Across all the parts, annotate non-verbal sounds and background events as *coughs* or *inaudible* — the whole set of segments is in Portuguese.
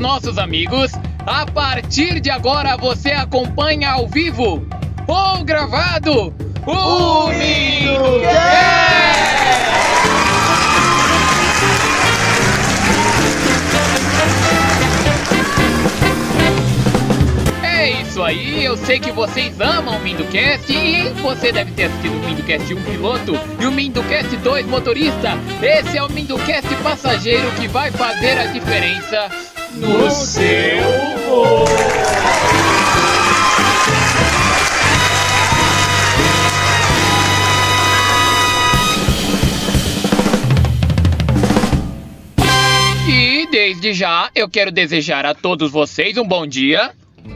nossos amigos, a partir de agora você acompanha ao vivo ou gravado o MindoCast! É isso aí, eu sei que vocês amam o MindoCast e você deve ter assistido o MindoCast 1 piloto e o MindoCast 2 motorista. Esse é o MindoCast passageiro que vai fazer a diferença no seu voo. E desde já eu quero desejar a todos vocês um bom dia,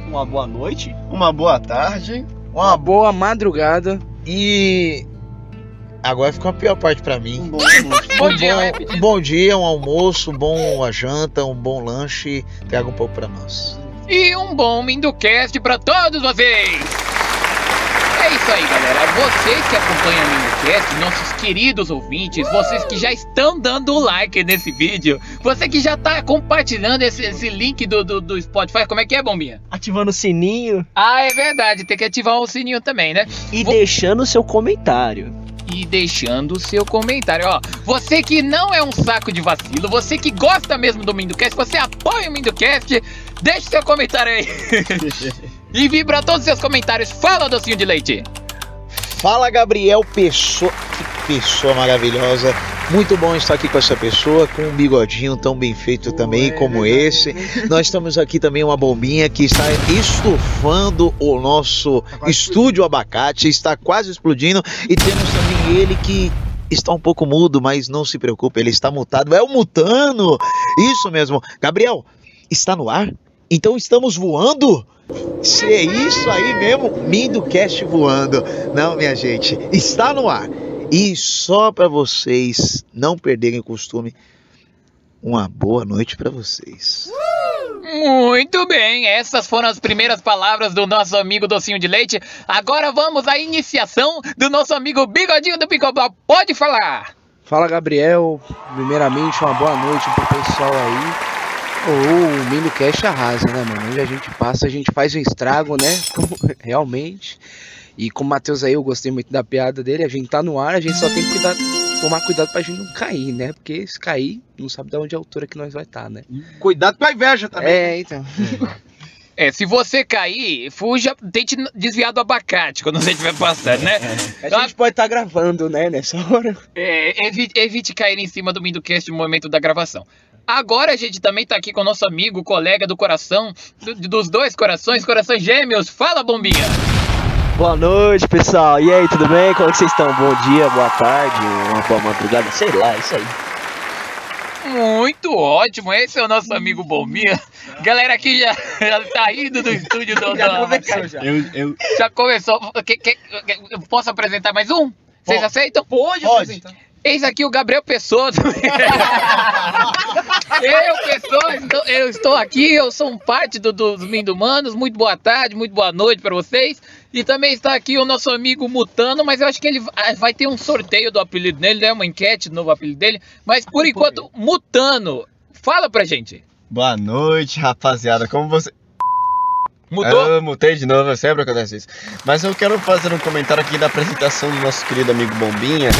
Uma boa noite. Uma boa tarde. Uma boa madrugada. E agora ficou a pior parte pra Um mim. bom almoço. Bom um, dia, bom, repetir. um bom dia, um almoço, um bom uma janta, um bom lanche. Traga um pouco pra nós. e um bom MindoCast para todos vocês! É isso aí, galera. Vocês que acompanham o MindoCast, nossos queridos ouvintes, vocês que já estão dando o like nesse vídeo, você que já tá compartilhando esse, esse link do, do, do Spotify, como é que é, Bombinha? Ativando o sininho Ah, é verdade, tem que ativar o sininho também, né? e Vou- deixando o seu comentário. E deixando o seu comentário. Ó, você que não é um saco de vacilo, você que gosta mesmo do Mindocast, você apoia o Mindocast, deixe seu comentário aí. *laughs* e vibra todos os seus comentários. Fala, docinho de leite. Fala, Gabriel Pessoa. Que pessoa maravilhosa. Muito bom estar aqui com essa pessoa, com um bigodinho tão bem feito também é como esse. Nós estamos aqui também uma bombinha que está estufando o nosso estúdio abacate, está quase explodindo. E temos também ele que está um pouco mudo, mas não se preocupe, ele está mutado. É o Mutano! Isso mesmo. Gabriel, está no ar? Então estamos voando? Se é isso aí mesmo, Mindocast voando. Não, minha gente, está no ar. E só para vocês não perderem o costume, uma boa noite para vocês. Muito bem, essas foram as primeiras palavras do nosso amigo Docinho de Leite. Agora vamos à iniciação do nosso amigo Bigodinho do Picobal. Pode falar! Fala Gabriel, primeiramente uma boa noite pro pessoal aí. O Mindo Cash arrasa, né, mano? Onde a gente passa, a gente faz um estrago, né? *laughs* Realmente. E com o Matheus aí, eu gostei muito da piada dele. A gente tá no ar, a gente só tem que cuidar, tomar cuidado pra gente não cair, né? Porque se cair, não sabe de onde é a altura que nós vai estar, né? Cuidado com a inveja também. É, então. *laughs* É, se você cair, fuja, tente desviar do abacate quando você estiver passando, né? A gente pode estar gravando, né, nessa hora. É, evite, evite cair em cima do Mindocast no momento da gravação. Agora a gente também tá aqui com o nosso amigo, colega do coração, do- dos dois corações, corações gêmeos. Fala, bombinha! Boa noite, pessoal. E aí, tudo bem? Como é que vocês estão? Bom dia, boa tarde, uma boa madrugada, sei lá, isso aí. Muito ótimo, esse é o nosso amigo Bombinha. Galera aqui já, já tá indo do estúdio do, Já começou já. Eu, eu... Já começou. Que- que- que- eu posso apresentar mais um? Vocês aceitam? Pode, Pode. Eis aqui o Gabriel Pessoa. *laughs* eu, Pessoa, estou, eu estou aqui, eu sou um parte do, dos Mindumanos. Muito boa tarde, muito boa noite para vocês. E também está aqui o nosso amigo Mutano, mas eu acho que ele vai- vai ter um sorteio do apelido dele, né? Uma enquete do novo apelido dele. Mas por enquanto, Mutano, fala pra gente. Boa noite, rapaziada. Como você. Mudou? Eu mutei de novo, sempre acontece isso. Mas eu quero fazer um comentário aqui da apresentação do nosso querido amigo Bombinha.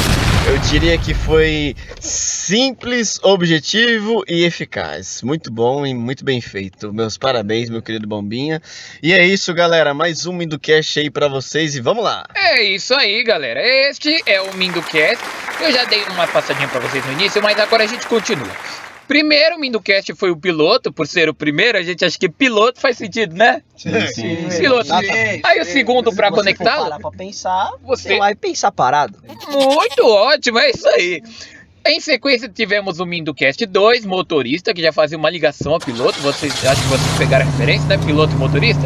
Eu diria que foi simples, objetivo e eficaz. Muito bom e muito bem feito. Meus parabéns, meu querido Bombinha. E é isso, galera. Mais um Mindocast aí pra vocês e vamos lá. É isso aí, galera. Este é o Mindocast. Eu já dei uma passadinha pra vocês no início, mas agora a gente continua. Primeiro, o Mindocast foi o piloto, por ser o primeiro, a gente acha que piloto faz sentido, né? sim. Piloto. Sim, Aí o sim. segundo pra Se você for conectá-lo. parar pra pensar, Você- você vai pensar parado. Muito ótimo, é isso aí. Em sequência, tivemos o Mindocast 2, motorista, que já fazia uma ligação ao piloto. Vocês acho que vocês pegaram a referência, né? Piloto e motorista?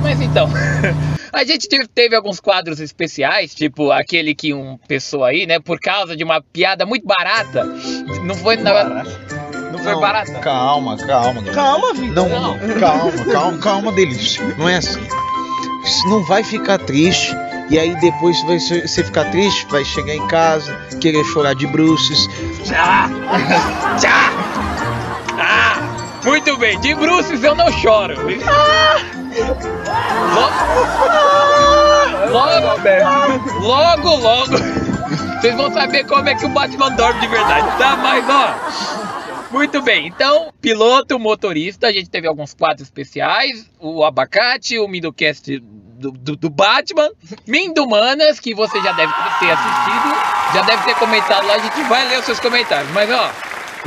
Mas então, *laughs* a gente teve, teve alguns quadros especiais, tipo aquele que um pessoa aí, né, por causa de uma piada muito barata, não foi na, não foi barata. Calma, calma. Calma, Vitor. Não, Não. calma, calma, calma, delícia. Não é assim. Não vai ficar triste. E aí depois vai ser- você ficar triste, vai chegar em casa, querer chorar de bruços. Tchá! Tchá! Ah! Muito bem, de bruços eu não choro. Logo, logo, logo, logo, vocês vão saber como é que o Batman dorme de verdade, tá? Mas ó, muito bem. Então, piloto, motorista, a gente teve alguns quadros especiais, o abacate, o Mindocast do, do, do Batman, Mindumanas, que você já deve ter assistido, já deve ter comentado lá, a gente vai ler os seus comentários. Mas ó,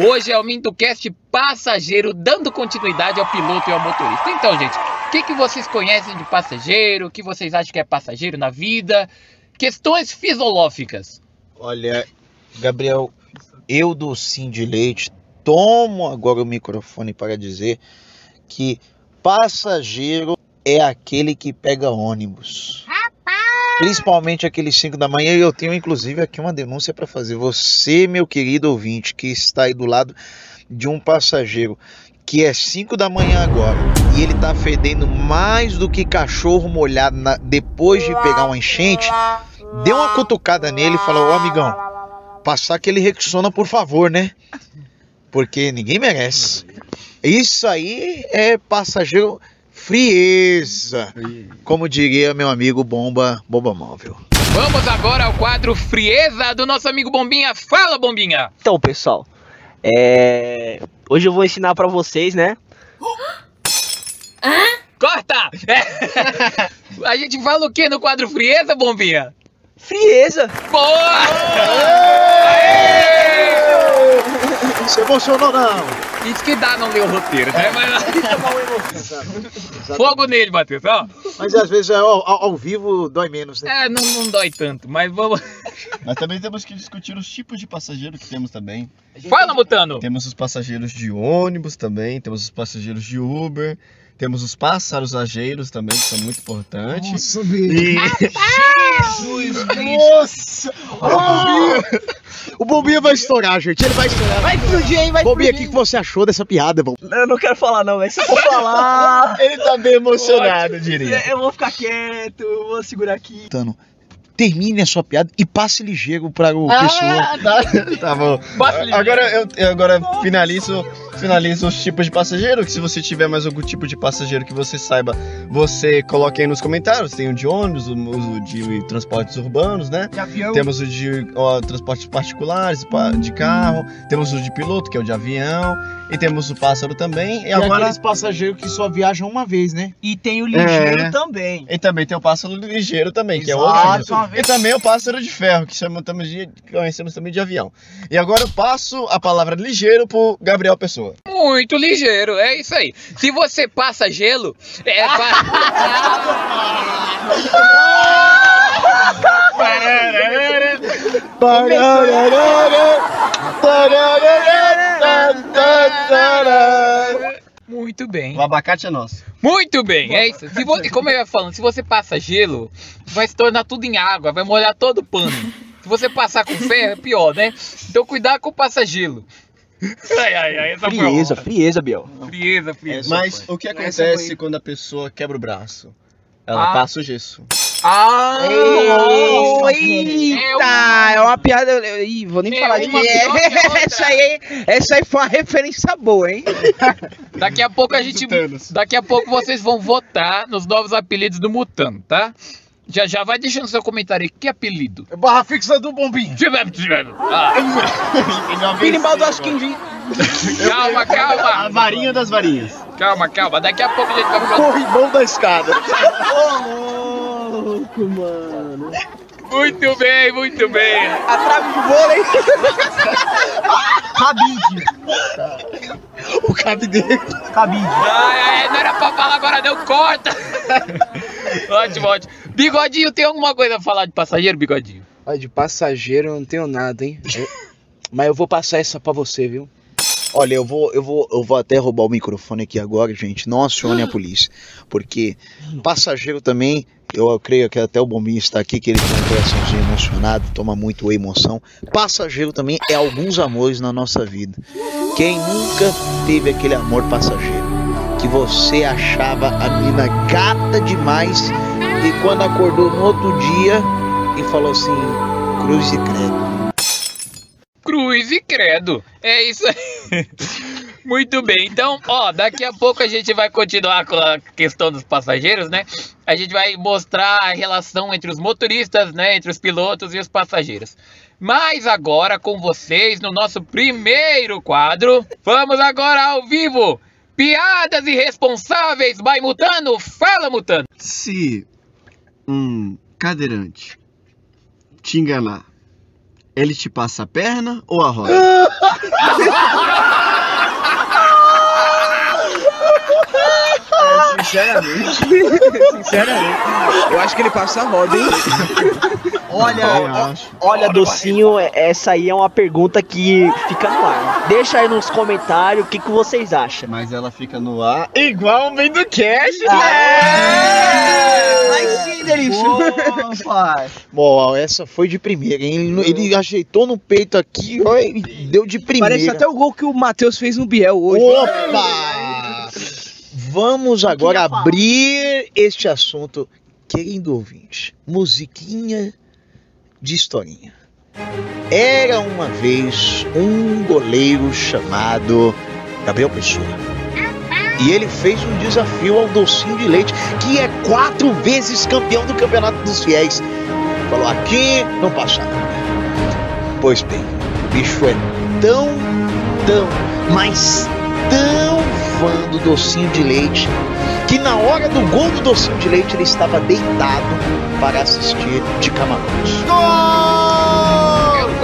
hoje é o Mindocast passageiro, dando continuidade ao piloto e ao motorista. Então, gente, o que, que vocês conhecem de passageiro? O que vocês acham que é passageiro na vida? Questões fisiológicas. Olha, Gabriel, eu do Sim de Leite tomo agora o microfone para dizer que passageiro é aquele que pega ônibus. Principalmente aqueles 5 da manhã. E eu tenho inclusive aqui uma denúncia para fazer. Você, meu querido ouvinte, que está aí do lado de um passageiro que é 5 da manhã agora e ele tá fedendo mais do que cachorro molhado na- depois de pegar uma enchente, dê uma cutucada nele e fala: Ô amigão, passar aquele Rexona por favor, né? Porque ninguém merece. Isso aí é passageiro frieza, como diria meu amigo Bomba Bomba Móvel. Vamos agora ao quadro Frieza do nosso amigo Bombinha. Fala, Bombinha! Então, pessoal, é... hoje eu vou ensinar pra vocês, né? *gasps* Corta! É. *laughs* A gente fala o que no quadro Frieza, Bombinha? Frieza! Boa! Se emocionou não? Isso que dá não ler o roteiro, né? Mas... *laughs* Fogo nele, Matheus. Ó. Mas às vezes ao, ao- ao vivo dói menos, né? É, não, não dói tanto, mas vamos. *laughs* Mas também temos que discutir os tipos de passageiro que temos também. Fala, Mutano! Temos os passageiros de ônibus também, temos os passageiros de Uber, temos os passarosageiros também, que são muito importantes. Nossa, meu. *laughs* E Nossa! O bombinha, o bombinha vai estourar, gente. Ele vai estourar. Vai explodir, hein? Vai Bombinha, o que, que você achou dessa piada, bom? Eu não quero falar não, mas se eu for *laughs* falar... ele tá bem emocionado, eu diria. Eu vou ficar quieto, eu vou segurar aqui. Tano, termine a sua piada e passe ligeiro para o pessoal. tá, *laughs* tá bom. Ali. Agora eu, eu agora finalizo, finalizo os tipos de passageiro. Que se você tiver mais algum tipo de passageiro que você saiba, você coloque aí nos comentários. Tem o de ônibus, o, o de transportes urbanos, né? De avião. Temos o de ó, transportes particulares, pa- de carro. Temos o de piloto, que é o de avião. E temos o pássaro também. E E agora. aqueles passageiros que só viajam uma vez, né? E tem o ligeiro É. também. E também tem o pássaro ligeiro também, que é Exato. Outro. E também o pássaro de ferro, que chama também de, conhecemos também de avião. E agora eu passo a palavra ligeiro pro Gabriel Pessoa. Muito ligeiro, é isso aí. Se você passa gelo, é. *laughs* Muito bem. O abacate é nosso. Muito bem, é isso. Se vo- Como eu ia falando, se você passa gelo, vai se tornar tudo em água, vai molhar todo o pano. Se você passar com ferro, é pior, né? Então cuidado com o passa-gelo. Ai, ai, ai, essa Frieza, foi frieza, Biel. Frieza, frieza. Mas o que acontece foi- quando a pessoa quebra o braço? Ela Ah. passa o gesso. Ah! Eita, é uma piada. eu- Ih, vou nem É falar de que a outra. *laughs* essa aí. Essa aí foi uma referência boa, hein? *laughs* Daqui a pouco a gente. Daqui a pouco vocês vão votar nos novos apelidos do Mutano, tá? Já já vai deixando seu comentário aí. Que apelido? Barra fixa do bombinho. Ah, Minimal do Askin calma, A calma. varinha das varinhas. Calma, calma. Daqui a pouco a gente vai Corrimão da escada. *laughs* louco, mano. Muito bem, muito bem. A trave de vôlei. O cabe dele. Cabide. Ai, ai, não era pra falar agora, não. Corta. *laughs* ótimo, ótimo. Bigodinho, tem alguma coisa a falar de passageiro, bigodinho? Olha, de passageiro eu não tenho nada, hein? Eu- Mas eu vou passar essa pra você, viu? Olha, eu vou, eu vou, eu vou até roubar o microfone aqui agora, gente. Não acione a polícia, porque passageiro também. Eu creio que até o bombinho está aqui, que ele tem um coraçãozinho emocionado, toma muito emoção. Passageiro também é alguns amores na nossa vida. Quem nunca teve aquele amor passageiro? Que você achava a mina gata demais e quando acordou no outro dia e falou assim, cruz e credo. Cruz e credo. É isso aí. *laughs* Muito bem, então, ó, daqui a pouco a gente vai continuar com a questão dos passageiros, né? A gente vai mostrar a relação entre os motoristas, né? Entre os pilotos e os passageiros. Mas agora com vocês no nosso primeiro quadro, vamos agora ao vivo. Piadas irresponsáveis, vai Mutano? Fala, Mutano! Se um cadeirante te enganar, ele te passa a perna ou a roda? Sinceramente, sinceramente, eu acho que ele passa a roda, hein? Olha, olha, Docinho, essa aí é uma pergunta que fica no ar. Deixa aí nos comentários o que, que vocês acham. Mas ela fica no ar igual o meio do cash, né? Mas sim, delícia. Bom, essa foi de primeira, hein? Ele, ele ajeitou no peito aqui, ó, e deu de primeira. Parece até o gol que o Matheus fez no Biel hoje. Opa! Vamos agora abrir este assunto, querido ouvinte. Musiquinha de historinha. Era uma vez um goleiro chamado Gabriel Pessoa. E ele fez um desafio ao Docinho de Leite, que é quatro vezes campeão do Campeonato dos Fiéis. Falou: aqui não passa. Pois bem, o bicho é tão, tão, mas tão fã do docinho de leite que na hora do gol do docinho de leite ele estava deitado para assistir de camarote. Não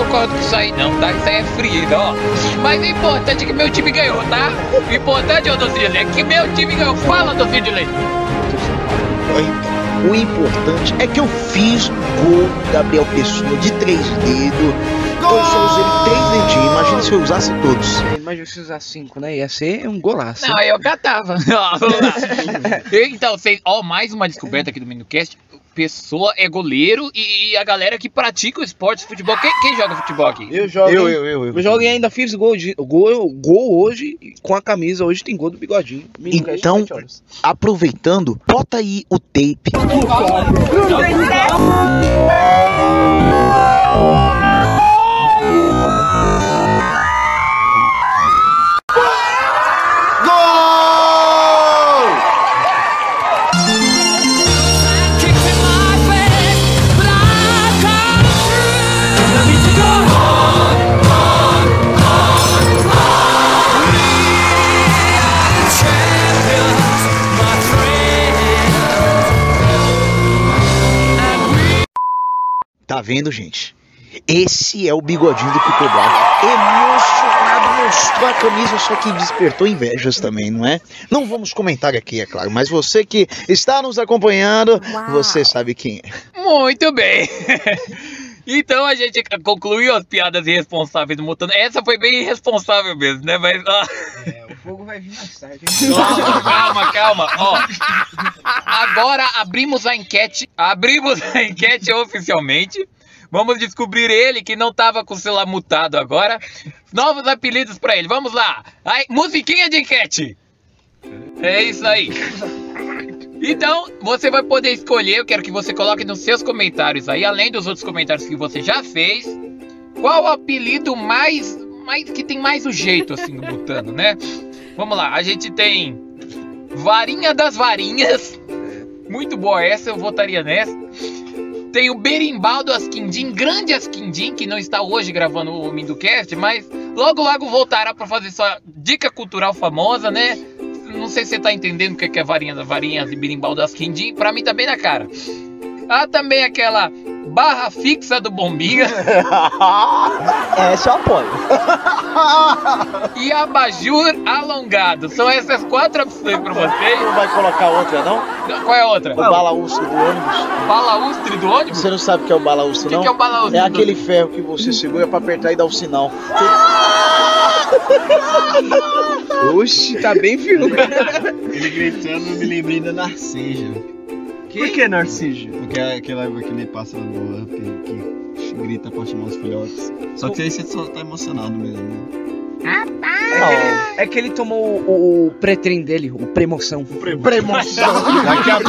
concordo com isso aí não, tá? Isso aí é frio, ó. Mas o importante é que meu time ganhou, tá? O importante, ô Leite, é que meu time ganhou. Fala, de Leite. O importante é que eu fiz gol do Gabriel Pessoa de três dedos. Eu só usei três dedinhos. Imagina se eu usasse todos. Imagina se usar cinco, né? Ia ser um golaço. Não, eu catava. *laughs* Ó, vamos lá. *laughs* então, vocês, ó, mais uma descoberta aqui do Minucast. Pessoa é goleiro e, e a galera que pratica o esporte de futebol. Quem, quem joga futebol aqui? Eu jogo. Eu, eu, eu, eu. Eu jogo e ainda fiz gol, de, gol, gol hoje com a camisa. Hoje tem gol do bigodinho. Minucast, Então- sete horas. Aproveitando, bota aí o tape. Vendo, gente? Esse é o bigodinho do Picobal. Emocionado, mostrou a camisa, só que despertou invejas também, não é? Não vamos comentar aqui, é claro, mas você que está nos acompanhando, você sabe quem é. Muito bem. *laughs* Então a gente concluiu as piadas irresponsáveis do Mutano. Essa foi bem irresponsável mesmo, né? Mas, ó. O fogo vai vir mais tarde. Calma, calma, calma. Ó, agora abrimos a enquete. Abrimos a enquete oficialmente. Vamos descobrir ele que não tava com o celular mutado agora. Novos apelidos pra ele. Vamos lá. Aí, musiquinha de enquete. É isso aí. Então, você vai poder escolher. Eu quero que você coloque nos seus comentários aí, além dos outros comentários que você já fez, qual o apelido mais, mais que tem mais o jeito assim do né? Vamos lá, a gente tem Varinha das Varinhas. Muito boa essa, eu votaria nessa. Tem o Berimbau Asquindim, grande Asquindim, que não está hoje gravando o Minducast, mas logo logo voltará para fazer sua dica cultural famosa, né? Não sei se você tá entendendo o que que é Varinha das Varinhas e Berimbau Asquindim, pra mim tá bem na cara. Há também aquela barra fixa do Bombinha *laughs* Essa eu apoio. *laughs* e abajur alongado. São essas quatro opções pra vocês. Não vai colocar outra, não? Qual é a outra? O balaústre do ônibus. Balaustre do ônibus? Você não sabe o que é o balaústre, O que, não? que é o balaustre? É do- aquele ferro que você segura pra apertar e dar o sinal. Oxi, tá bem firme. Ele gritando, me lembrei da Narceja. Por que Narciso? Porque é aquela, aquele pássaro do Up que grita pra chamar os filhotes. Só que aí você só tá emocionado mesmo. né? É que ele tomou o, o pré-treino dele, o pré-moção. Premoção. Daqui a,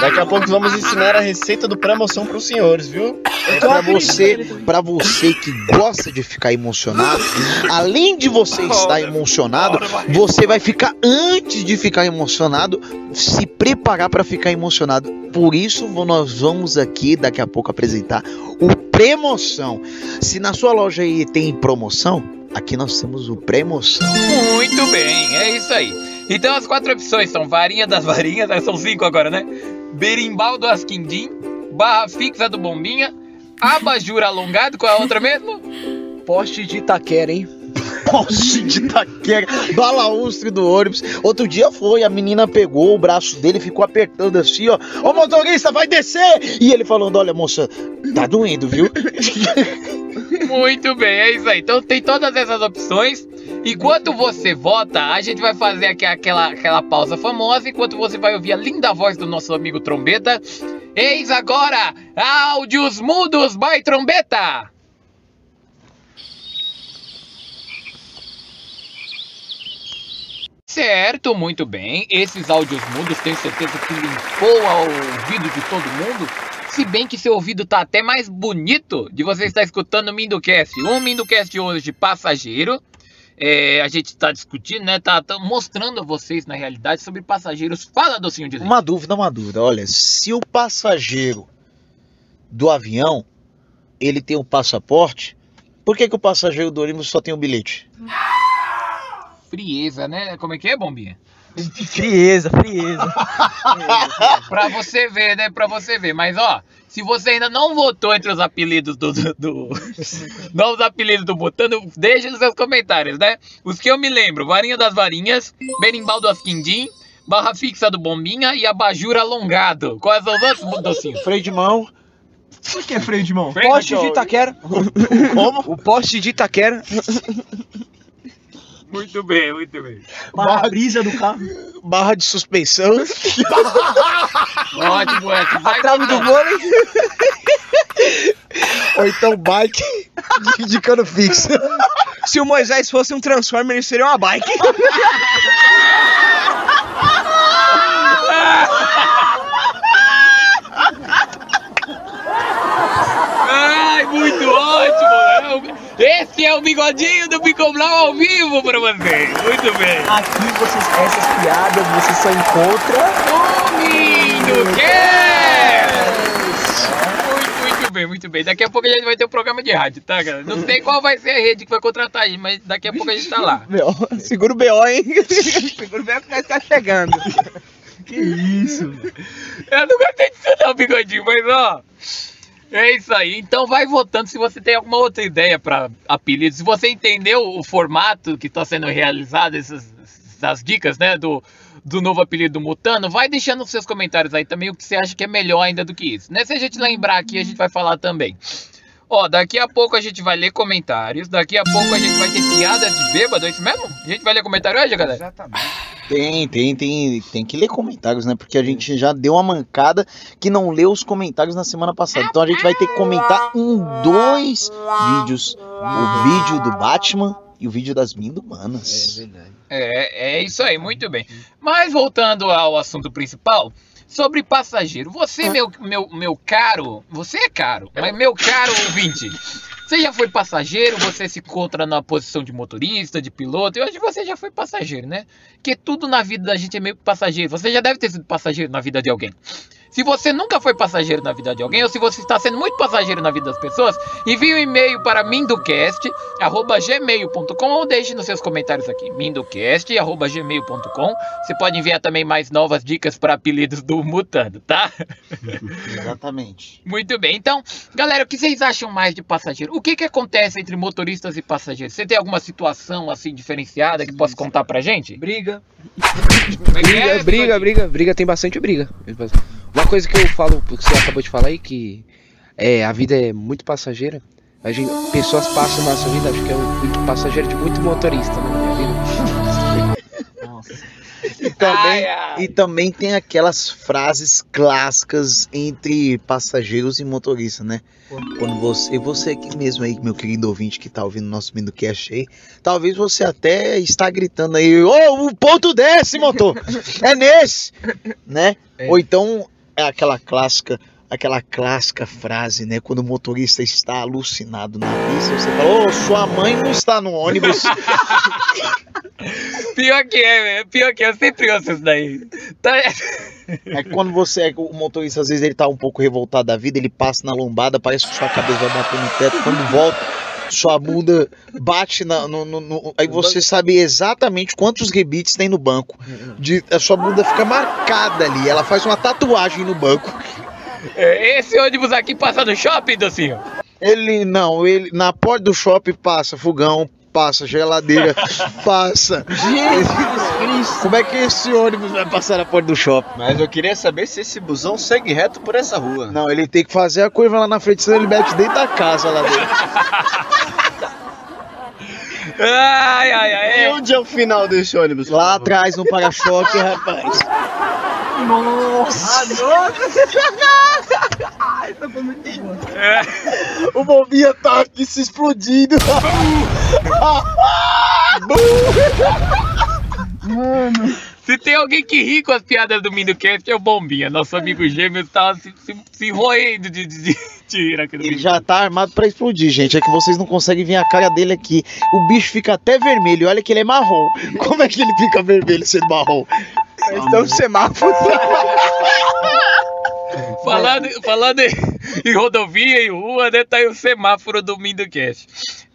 daqui a pouco vamos ensinar a receita do pré-moção pros senhores, viu? É pra você, pra você que gosta de ficar emocionado, além de você estar emocionado, você vai ficar antes de ficar emocionado, se preparar pra ficar emocionado. Por isso nós vamos aqui daqui a pouco apresentar o pré-moção. Se na sua loja aí tem promoção, aqui nós temos o pré-moção. Muito bem, é isso aí. Então as quatro opções são varinha das varinhas, né? são cinco agora, né? Berimbau do Asquindim, barra fixa do Bombinha, abajur alongado, qual é a outra mesmo? *laughs* Poste de Itaquera, hein? *laughs* Poste de Itaquera, balaustre do ônibus. Outro dia foi, a menina pegou o braço dele e ficou apertando assim, ó. Ô motorista, vai descer! E ele falando, olha moça, tá doendo, viu? *laughs* Muito bem, é isso aí. Então tem todas essas opções. Enquanto você vota, a gente vai fazer aqui aquela, aquela pausa famosa. Enquanto você vai ouvir a linda voz do nosso amigo Trombeta. Eis agora, áudios mudos by Trombeta. Certo, muito bem. Esses áudios mudos tenho certeza que limpou ao ouvido de todo mundo. Se bem que seu ouvido tá até mais bonito de você estar escutando o Mindocast. Um Mindocast hoje de passageiro. É, a gente tá discutindo, né? Tá, tá mostrando a vocês, na realidade, sobre passageiros. Fala, docinho de leite. Uma dúvida, uma dúvida. Olha, se o passageiro do avião, ele tem um passaporte, por que, que o passageiro do ônibus só tem um bilhete? Frieza, né? Como é que é, Bombinha? Frieza, frieza. *laughs* Pra você ver, né? Pra você ver. Mas, ó, se você ainda não votou entre os apelidos do... do, do- *laughs* novos apelidos do Botando, deixa nos seus comentários, né? Os que eu me lembro. Varinha das Varinhas, Berimbau do Asquindim, Barra Fixa do Bombinha e Abajur Alongado. Quais são os outros, docinhos? Freio de mão. Por que freio de mão? Poste de Itaquera. *laughs* Como? O poste de Itaquera. Muito bem, muito bem. Para-brisa do carro. Barra de suspensão. Ótimo, ótimo. Vai Trave do vôlei. Ou então bike de, de cano fixo. Se o Moisés fosse um Transformer, ele seria uma bike. *laughs* Ai, muito ótimo. Esse é o bigodinho do Bicoblau ao vivo pra você. Muito bem. Aqui você esquece as piadas, você só encontra. Domingo Cast! Muito, muito bem, muito bem. Daqui a pouco a gente vai ter um programa de rádio, tá, galera? Não sei qual vai ser a rede que vai contratar a gente, mas daqui a pouco a gente tá lá. Segura o BO, hein? *laughs* segura o BO que nós tá chegando. Que isso? Eu não gostei disso não, bigodinho, mas ó. É isso aí. Então vai votando se você tem alguma outra ideia para apelido. Se você entendeu o formato que está sendo realizado, essas, essas dicas, né, do, do novo apelido do Mutano, vai deixando nos seus comentários aí também o que você acha que é melhor ainda do que isso. Né? Se a gente lembrar aqui, a gente vai falar também. Ó, daqui a pouco a gente vai ler comentários. Daqui a pouco a gente vai ter piadas de bêbado, é isso mesmo? A gente vai ler comentário hoje, galera? Exatamente. Tem, tem, tem, tem que ler comentários, né? Porque a gente já deu uma mancada que não leu os comentários na semana passada. Então a gente vai ter que comentar em dois vídeos: o vídeo do Batman e o vídeo das Mindumanas. verdade. É, é isso aí, muito bem. Mas voltando ao assunto principal, sobre passageiro. Você, meu, meu, meu caro, você é caro, mas meu caro ouvinte, você já foi passageiro, você se encontra na posição de motorista, de piloto, acho que você já foi passageiro, né? Porque tudo na vida da gente é meio que passageiro. Você já deve ter sido passageiro na vida de alguém. Se você nunca foi passageiro na vida de alguém, ou se você está sendo muito passageiro na vida das pessoas, envie um e-mail para mindocast.gmail.com ou deixe nos seus comentários aqui, mindocast.gmail.com. Você pode enviar também mais novas dicas para apelidos do Mutando, tá? *laughs* Exatamente. Muito bem, então, galera, o que vocês acham mais de passageiro? O que que acontece entre motoristas e passageiros? Você tem alguma situação assim diferenciada que possa contar pra gente? Briga. Como é é, Briga, briga, briga, briga, tem bastante briga. Uma coisa que eu falo, que você acabou de falar aí, que é, a vida é muito passageira. A gente, pessoas passam na sua vida, acho que é muito passageiro de muito motorista né, na minha vida. *laughs* Nossa. E também, Ai, ai. e também tem aquelas frases clássicas entre passageiros e motoristas, né? Quando você, você aqui mesmo aí, meu querido ouvinte que tá ouvindo nosso Mindocast aí, talvez você até está gritando aí, ô, o ponto desce, motor! É nesse! *laughs* Né? Ou então é aquela clássica, aquela clássica frase, né? Quando o motorista está alucinado na pista, você fala, ô, sua mãe não está no ônibus. *laughs* Pior que é, velho. Pior que é. Eu sempre ouço isso daí. Tá... É quando você, o motorista, às vezes ele tá um pouco revoltado da vida, ele passa na lombada, parece que sua cabeça vai bater no teto, quando volta, sua bunda bate na, no, no- no- Aí você sabe exatamente quantos rebites tem no banco. De, a sua bunda fica marcada ali, ela faz uma tatuagem no banco. É, Esse ônibus aqui passa no shopping, Docinho. Ele não, ele na porta do shopping passa fogão, passa geladeira, *laughs* passa. Como é que esse ônibus vai passar na porta do shopping? Mas eu queria saber se esse busão segue reto por essa rua. Não, ele tem que fazer a curva lá na frente, senão ele mete dentro da casa lá dentro. *laughs* Ai, ai, ai. E é. onde é o final desse ônibus? Lá atrás no para-choque, rapaz. *laughs* O bombinha tá aqui se explodindo. Se tem alguém que ri com as piadas do Mindocast, é o Bombinha. Nosso amigo gêmeo tava se, se, se roendo de, de, de, de rir aqui no Ele já tá armado pra explodir, gente. É que vocês não conseguem ver a cara dele aqui. O bicho fica até vermelho. Olha que ele é marrom. Como é que ele fica vermelho sendo marrom? Então o semáforo. *laughs* Falando, falando em, em rodovia e rua, né? Tá aí o semáforo do Mindocast.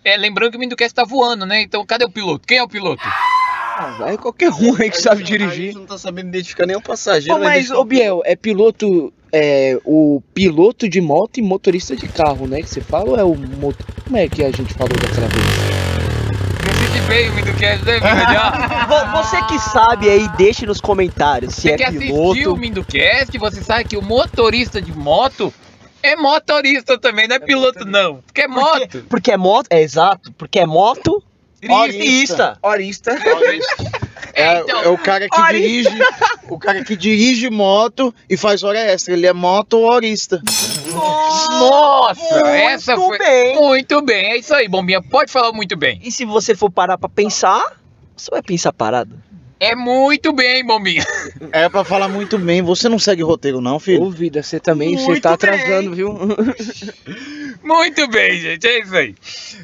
É, lembrando que o Mindocast tá voando, né? Então cadê o piloto? Quem é o piloto? Ah, vai qualquer um aí que sabe A dirigir. gente não tá sabendo identificar nenhum passageiro. Pô, vai mas, ô Biel, é piloto. É o piloto de moto e motorista de carro, né? Que você fala ou é o motor. Como é que a gente falou daquela vez? Assiste bem o Mindocast, né? *laughs* Vo- Você que sabe aí, deixe nos comentários se Você é que assistiu piloto. o Mindocast, você sabe que o motorista de moto é motorista também, não é piloto não. Porque é moto. Porque é moto, é exato, porque é moto Horista. Horista. É, Então, é o cara que olha dirige. O cara que dirige moto e faz hora extra. Ele é motorista. Nossa, Muito essa foi bem. muito bem. É isso aí, Bombinha. Pode falar muito bem. E se você for parar pra pensar, você vai pensar parado. É muito bem, Bombinha. É pra falar muito bem. Você não segue roteiro, não, filho? Ô, vida, você também, você tá bem. atrasando, viu? *laughs* Muito bem, gente. É isso aí.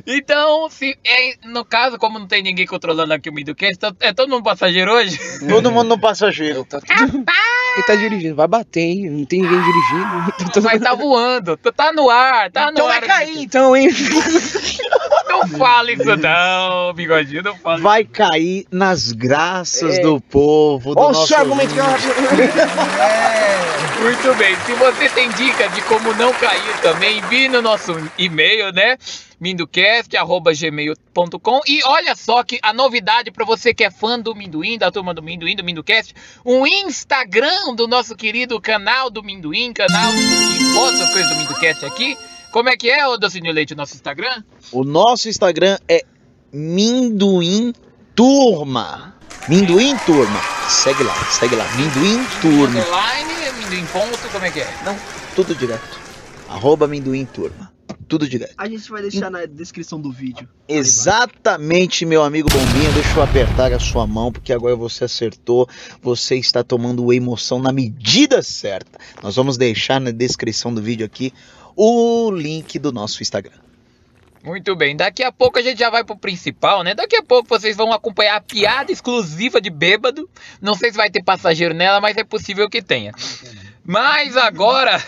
Então, se é, no caso, como não tem ninguém controlando aqui o Mindocast, então é todo mundo passageiro hoje? Todo mundo no passageiro. Tá tudo... Ele tá dirigindo, vai bater, hein? Não tem ninguém dirigindo. Tá todo- Mas tá voando. Tá no ar, tá no Então ar. vai cair, então, hein? Não fala isso não, bigodinho, não fala Vai cair nas graças É. do povo. Do Olha o seu argumento que eu *laughs* Muito bem, se você tem dicas de como não cair também, envie no nosso e-mail, né? mindocast.gmail.com E olha só que a novidade para você que é fã do Minduim, da turma do Minduim, do Mindocast, um Instagram do nosso querido canal do Minduim, canal que posta as coisas do Mindocast aqui. Como é que é, ô Docinho Leite, o nosso Instagram? O nosso Instagram é Minduim Turma. Minduim Turma. Segue lá, segue lá. Minduim Turma. Underline, Minduim ponto, como é que é? Tudo direto. Arroba Minduim Turma. Tudo direto. A gente vai deixar na descrição do vídeo. Exatamente, meu amigo Bombinha. Deixa eu apertar a sua mão, porque agora você acertou. Você está tomando emoção na medida certa. Nós vamos deixar na descrição do vídeo aqui o link do nosso Instagram. Muito bem, daqui a pouco a gente já vai pro principal, né? Daqui a pouco vocês vão acompanhar a piada exclusiva de bêbado. Não sei se vai ter passageiro nela, mas é possível que tenha. Mas agora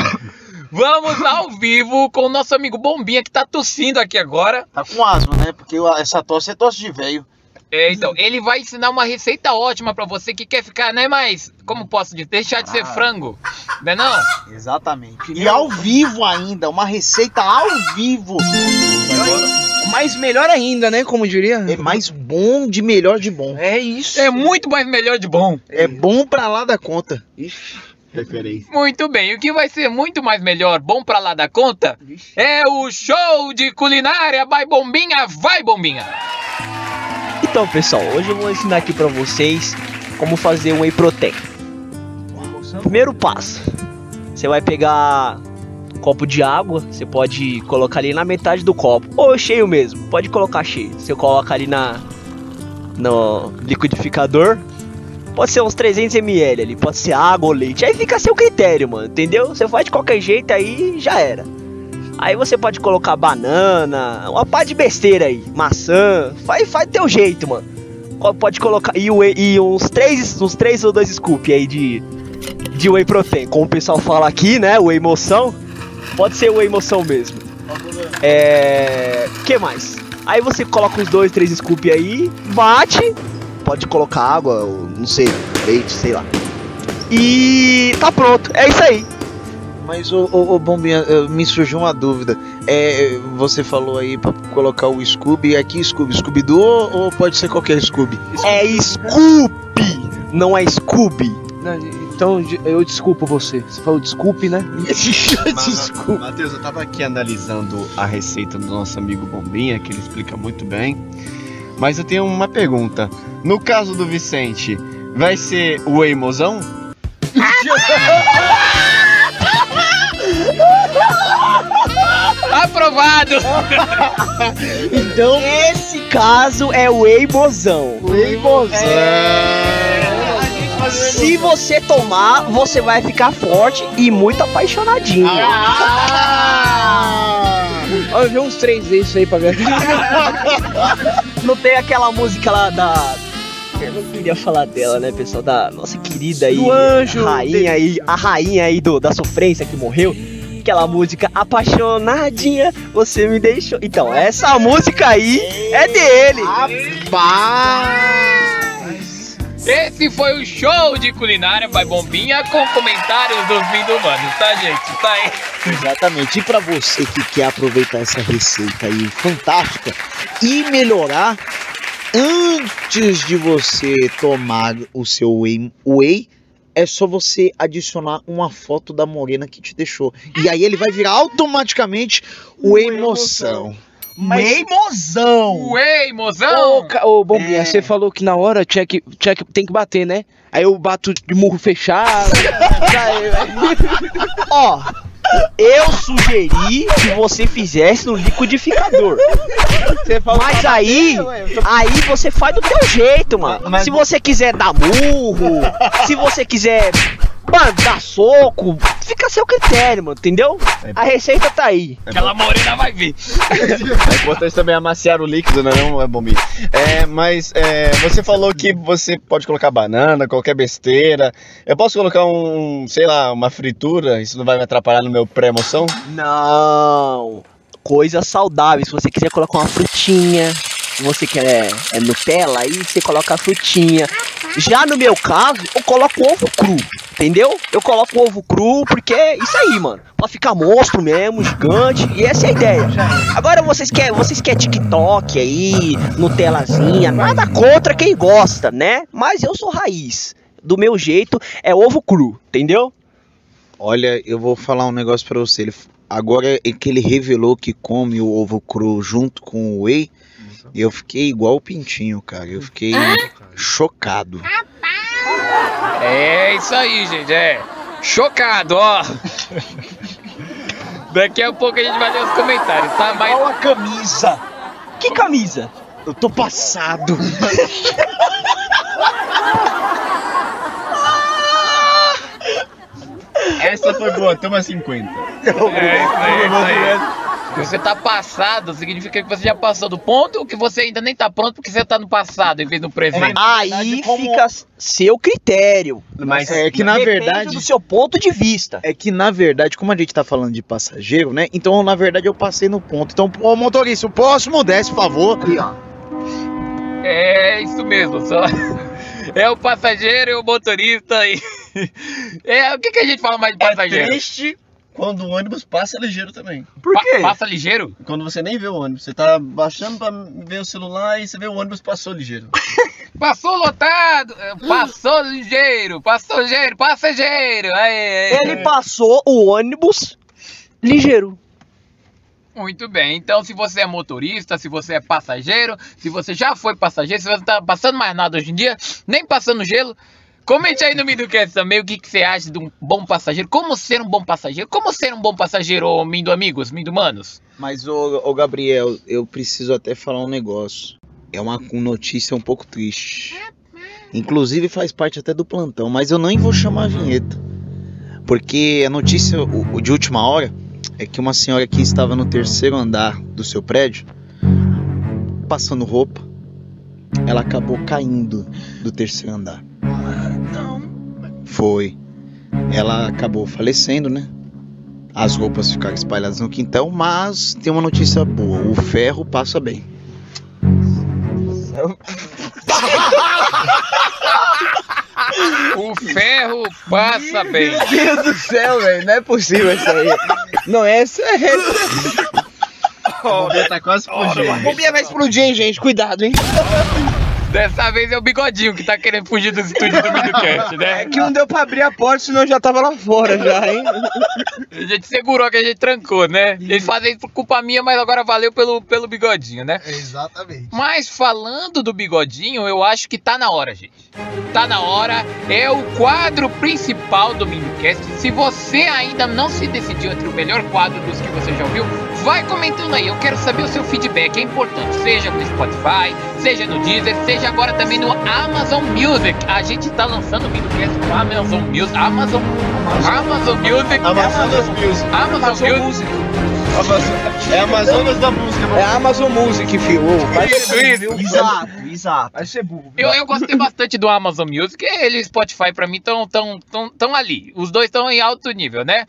*coughs* vamos ao vivo com o nosso amigo Bombinha que tá tossindo aqui agora. Tá com asma, né? Porque essa tosse é tosse de velho. É, então, ele vai ensinar uma receita ótima pra você que quer ficar, né, mais, como posso dizer, deixar de ser frango, né não? Exatamente. E ao vivo ainda, uma receita ao vivo. Mas melhor ainda, né? Como diria. É mais bom de melhor de bom. É isso. É muito mais melhor de bom. É bom pra lá da conta. Ixi. Muito bem, o que vai ser muito mais melhor, bom pra lá da conta, é o show de culinária Vai Bombinha, vai Bombinha! Então, pessoal, hoje eu vou ensinar aqui pra vocês como fazer um whey protein. Primeiro passo, você vai pegar um copo de água, você pode colocar ali na metade do copo, ou cheio mesmo, pode colocar cheio. Você coloca ali na no liquidificador, pode ser uns 300 ml ali, pode ser água ou leite. Aí fica a seu critério, mano, entendeu? Você faz de qualquer jeito aí já era. Aí você pode colocar banana, uma pá de besteira aí, maçã, faz, faz teu jeito, mano. Pode colocar e, e uns três, uns três ou dois scoop aí de de whey protein, como o pessoal fala aqui, né? Whey emoção. Pode ser whey emoção mesmo. É, que mais? Aí você coloca uns dois, três scoop aí, bate, pode colocar água, não sei, leite, sei lá. E tá pronto, é isso aí. Mas, ô, Bombinha, me surgiu uma dúvida. É, você falou aí pra colocar o Scooby. Aqui, Scooby, Scooby-Doo ou ou pode ser qualquer Scooby? É Scoop, não é Scooby. Então eu desculpo você. Você falou desculpe, né? *laughs* Desculpa. Matheus, eu tava aqui analisando a receita do nosso amigo Bombinha, que ele explica muito bem. Mas eu tenho uma pergunta. No caso do Vicente, vai ser o whey mozão? *laughs* Aprovado! Então, esse caso é o Whey Bozão. Se você tomar, você vai ficar forte e muito apaixonadinho. Olha, eu vi uns três vezes aí pra ver. Não tem aquela música lá da. Eu não queria falar dela, né, pessoal? Da nossa querida aí. Do anjo Rainha aí. A rainha aí do, da sofrência que morreu. Aquela música apaixonadinha, você me deixou. Então, essa música aí é dele. Esse foi o show de culinária by Bombinha com comentários dos Vindumanos, tá, gente? Tá aí. Exatamente. E pra você que quer aproveitar essa receita aí fantástica e melhorar, antes de você tomar o seu whey, whey é só você adicionar uma foto da morena que te deixou. E aí ele vai virar automaticamente o emoção. Whey Mozão. Uei, Ô, mozão! ca- ô Bombinha, É. você falou que na hora tinha que, tinha que, tem que bater, né? Aí eu bato de murro fechado. *laughs* Ó, eu sugeri que você fizesse no liquidificador. Mas aí, aí você faz do teu jeito, mano. Se você quiser dar murro, *laughs* se você quiser, mano, dar soco, fica a seu critério, mano, entendeu? A receita tá aí. Aquela morena vai vir. É importante também amaciar o líquido, né? Não é bombinha. É, mas é, você falou que você pode colocar banana, qualquer besteira. Eu posso colocar um, sei lá, uma fritura? Isso não vai me atrapalhar no meu pré-emoção? Não. Coisa saudável. Se você quiser colocar uma frutinha, se você quer é Nutella, aí você coloca a frutinha. Já no meu caso, eu coloco ovo cru, entendeu? Eu coloco ovo cru porque é isso aí, mano. Pra ficar monstro mesmo, gigante. E essa é a ideia. Agora vocês querem, vocês querem TikTok aí, Nutellazinha, nada contra quem gosta, né? Mas eu sou raiz. Do meu jeito, é ovo cru, entendeu? Olha, eu vou falar um negócio pra você. Ele, agora é que ele revelou que come o ovo cru junto com o whey, eu fiquei igual o pintinho, cara. Eu fiquei chocado. É isso aí, gente. É. Chocado, ó. Daqui a pouco a gente vai ler os comentários, tá? Mas a camisa. Que camisa? Eu tô passado. Essa foi boa, toma 50. é isso aí, é isso aí. Você tá passado, significa que você já passou do ponto ou que você ainda nem tá pronto porque você tá no passado em vez do presente. Aí fica seu critério. Mas É que na verdade. do seu ponto de vista. É que na verdade, como a gente tá falando de passageiro, né? Então, na verdade, eu passei no ponto. Então, ô motorista, o próximo desce, por favor. É isso mesmo, só. *laughs* É o passageiro e o motorista e. *laughs* É, o que, que a gente fala mais de é passageiro? triste quando o ônibus passa ligeiro também. Por Pa- quê? passa ligeiro? Quando você nem vê o ônibus, você tá baixando pra ver o celular e você vê o ônibus passou ligeiro. *laughs* Passou lotado! Passou ligeiro! Passou ligeiro! Passageiro! Aê, aê. Ele passou o ônibus ligeiro. Muito bem, então se você é motorista, se você é passageiro, se você já foi passageiro, se você tá passando mais nada hoje em dia, nem passando gelo, comente aí no Minducast também o que, que você acha de um bom passageiro, como ser um bom passageiro, como ser um bom passageiro, ô Mindo amigos, Mindo manos. Mas, ô, Gabriel, eu preciso até falar um negócio. É uma notícia um pouco triste. Inclusive faz parte até do plantão, mas eu nem vou chamar a vinheta. Porque a notícia o de última hora é que uma senhora que estava no terceiro andar do seu prédio, passando roupa, ela acabou caindo do terceiro andar. Foi. Ela acabou falecendo, né? As roupas ficaram espalhadas no quintal, mas tem uma notícia boa: o ferro passa bem. O ferro passa bem. Meu Deus do céu, velho. Não é possível isso aí. Não, essa é. O bebê tá quase A explodindo. bombinha vai explodir, hein, gente? Cuidado, hein? Dessa vez é o bigodinho que tá querendo fugir dos estúdios do Minducast, né? É que não deu pra abrir a porta, senão eu já tava lá fora já, hein? A gente segurou que a gente trancou, né? Eles fazem isso por culpa minha, mas agora valeu pelo, pelo bigodinho, né? Exatamente. Mas falando do bigodinho, eu acho que tá na hora, gente. Tá na hora. É o quadro principal do Minducast. Se você ainda não se decidiu entre o melhor quadro dos que você já ouviu, vai comentando aí. Eu quero saber o seu feedback. É importante. Seja no Spotify, seja no Deezer, seja agora também no Amazon Music. A gente tá lançando o Minducast no Amazon Music. Amazon, Amazon Music. Amazonas Music. Amazon Music. Amazon- É Amazonas da música. É a Amazon Music, filho. Vai Isso, isso. Exato, exato. Vai ser burro. Eu, eu gostei bastante do Amazon Music. Ele e o Spotify pra mim estão tão, tão, tão ali. Os dois estão em alto nível, né?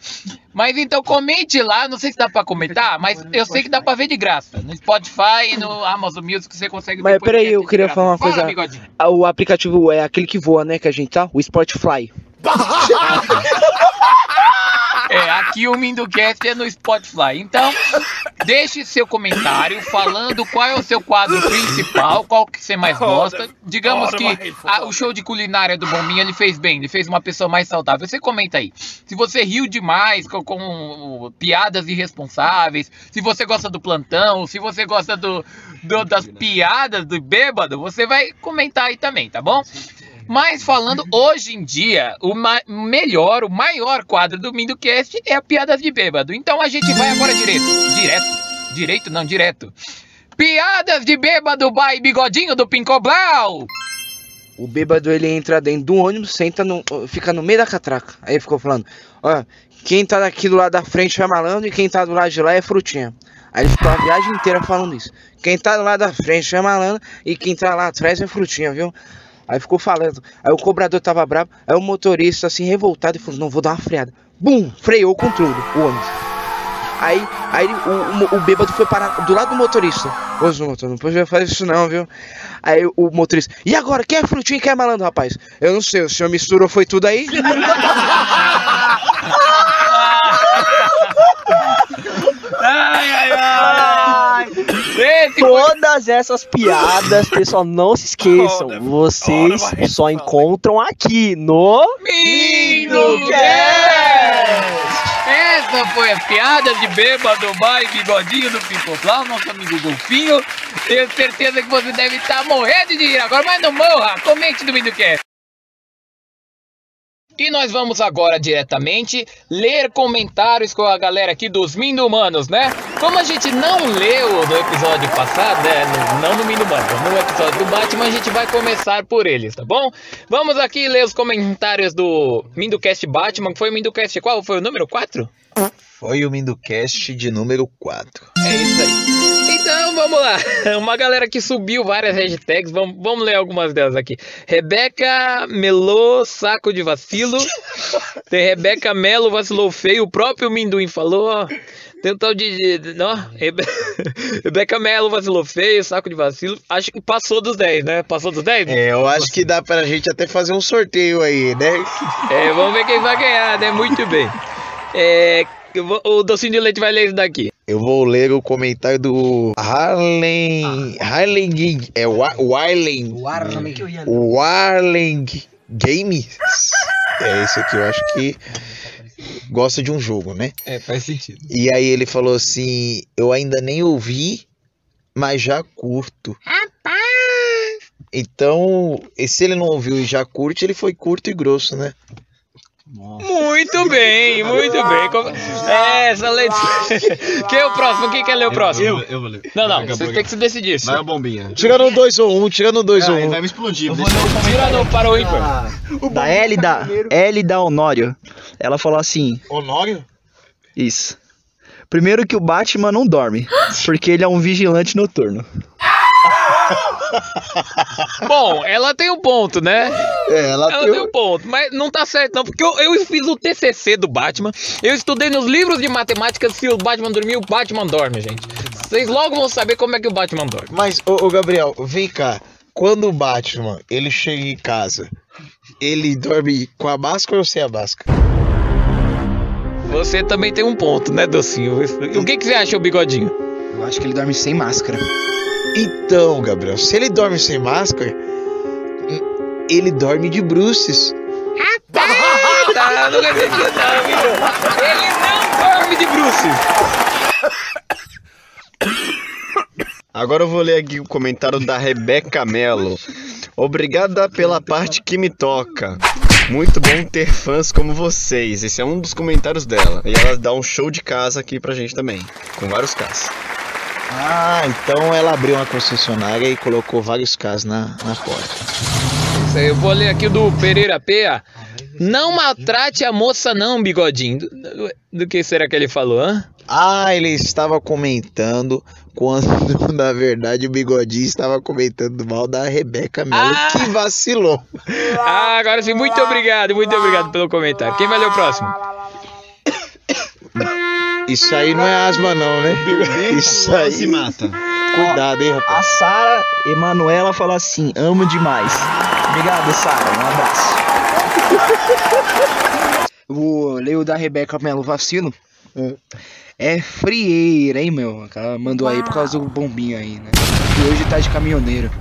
Mas então comente lá. Não sei se dá pra comentar, mas eu sei que dá pra ver de graça. No Spotify e no Amazon Music você consegue ver Mas peraí, eu queria falar uma Fala, coisa. Ah, O aplicativo é aquele que voa, né? Que a gente tá? O Spotify. *laughs* É, aqui o Minducast é no Spotify. Então, deixe seu comentário falando qual é o seu quadro principal, qual que você mais gosta. Digamos que a- o show de culinária do Bombinha ele fez bem, ele fez uma pessoa mais saudável. Você comenta aí. Se você riu demais com, com piadas irresponsáveis, se você gosta do plantão, se você gosta do, do- das piadas do bêbado, você vai comentar aí também, tá bom? Mas falando hoje em dia, o melhor, o maior quadro do Minducast é a Piadas de Bêbado. Então a gente vai agora direto. Direto. Direito, não, direto. Piadas de Bêbado by Bigodinho do Pincoblau. O bêbado ele entra dentro do ônibus, senta no, fica no meio da catraca. Aí ele ficou falando: Ó, quem tá daqui do lado da frente é malandro e quem tá do lado de lá é frutinha. Aí ele ficou a viagem inteira falando isso. Quem tá do lado da frente é malandro e quem tá lá atrás é frutinha, viu? Aí ficou falando. Aí o cobrador tava bravo. Aí o motorista assim revoltado e falou: Não, vou dar uma freada. Bum! Freou com tudo o ônibus. Aí, aí o, o, o bêbado foi parar do lado do motorista. Ô, motor, não pode fazer isso não, viu? Aí o motorista, e agora? Quem é frutinho e quem é malandro, rapaz? Eu não sei, o senhor misturou, foi tudo aí? *laughs* Ai, ai, ai. *laughs* Todas essas piadas, pessoal, não se esqueçam. Vocês só encontram aqui no Minducast. Essa foi a piada de bêbado by Bigodinho do Pincoblau, nosso amigo Golfinho. Tenho certeza que você deve estar morrendo de rir agora, mas não morra. Comente no Minducast. E nós vamos agora diretamente ler comentários com a galera aqui dos Mindumanos, né? Como a gente não leu no episódio passado, né? no- não no Mindumanos, no episódio do Batman, a gente vai começar por eles, tá bom? Vamos aqui ler os comentários do Minducast Batman, que foi o Minducast qual? Foi o número 4? Foi o Minducast de número 4. É isso aí. Então vamos lá. *laughs* Uma galera que subiu várias hashtags. Vamos, vamos ler algumas delas aqui. Rebeca Melô, saco de vacilo. *laughs* Tem Rebeca Melo, vacilou feio. O próprio Minduim falou. Tem um tal de. de- Ó, Rebe... *laughs* Rebeca Melo, vacilou feio, saco de vacilo. Acho que passou dos 10, né? Passou dos 10? É, eu acho que dá pra gente até fazer um sorteio aí, né? É, vamos ver quem vai ganhar, né? Muito bem. É, o docinho de leite vai ler isso daqui. Eu vou ler o comentário do Harlem. Harlem. Gig- É Wa- Warlen. Warlen Games. É esse aqui, eu acho que. gosta de um jogo, né? É, faz sentido. E aí ele falou assim: Eu ainda nem ouvi, mas já curto. Então, e se ele não ouviu e já curte, ele foi curto e grosso, né? Muito bem, muito bem. Como- É, essa leitura. Quem é o próximo? Quem quer ler o próximo? Eu, eu vou ler. Não, não, Daqui a você pouco. tem que se decidir. Vai o bombinha. Tirando dois ou um, tirando dois Ah, ou ele um. vai me explodir. Eu deixa vou ler o Tira comentário no para o ímpar. da L da, L da Honório. Ela falou assim: Honório? Isso. Primeiro que o Batman não dorme, *gasps* porque ele é um vigilante noturno. *laughs* Bom, ela tem um ponto, né? É, ela, Ela tem tem um ponto, mas não tá certo não, porque eu, eu fiz o TCC do Batman, eu estudei nos livros de matemática se o Batman dormir, o Batman dorme, gente. Vocês logo vão saber como é que o Batman dorme. Mas, ô, ô, Gabriel, vem cá. Quando o Batman, ele chega em casa, ele dorme com a máscara ou sem a máscara? Você também tem um ponto, né, Docinho? O que, que você acha, o bigodinho? Eu acho que ele dorme sem máscara. Então, Gabriel, se ele dorme sem máscara, ele dorme de bruces. Tá, *laughs* não acredito não, viu? Ele não dorme de Bruce. Agora eu vou ler aqui o comentário da Rebeca Mello. Obrigada pela parte que me toca. Muito bom ter fãs como vocês. Esse é um dos comentários dela. E ela dá um show de casa aqui pra gente também. Com vários casos. Ah, então ela abriu uma concessionária e colocou vários carros na, na porta. Isso aí, Eu vou ler aqui do Pereira Pea. Não maltrate a moça não, bigodinho. Do, do- do que será que ele falou, hã? Ah, ele estava comentando quando, *laughs* na verdade, o Bigodinho estava comentando mal da Rebeca Melo, Ah! que vacilou. Ah, agora sim, muito obrigado, muito obrigado pelo comentário. Quem vai ler o próximo? Isso aí não é asma, não, né? Isso aí. se mata. Cuidado, hein, rapaz. A Sara Emanuela fala assim: amo demais. Obrigado, Sara. Um abraço. O leio da Rebeca Melo Vacilo. É frieira, hein, meu? Ela mandou aí por causa do bombinho aí, né? E hoje tá de caminhoneiro.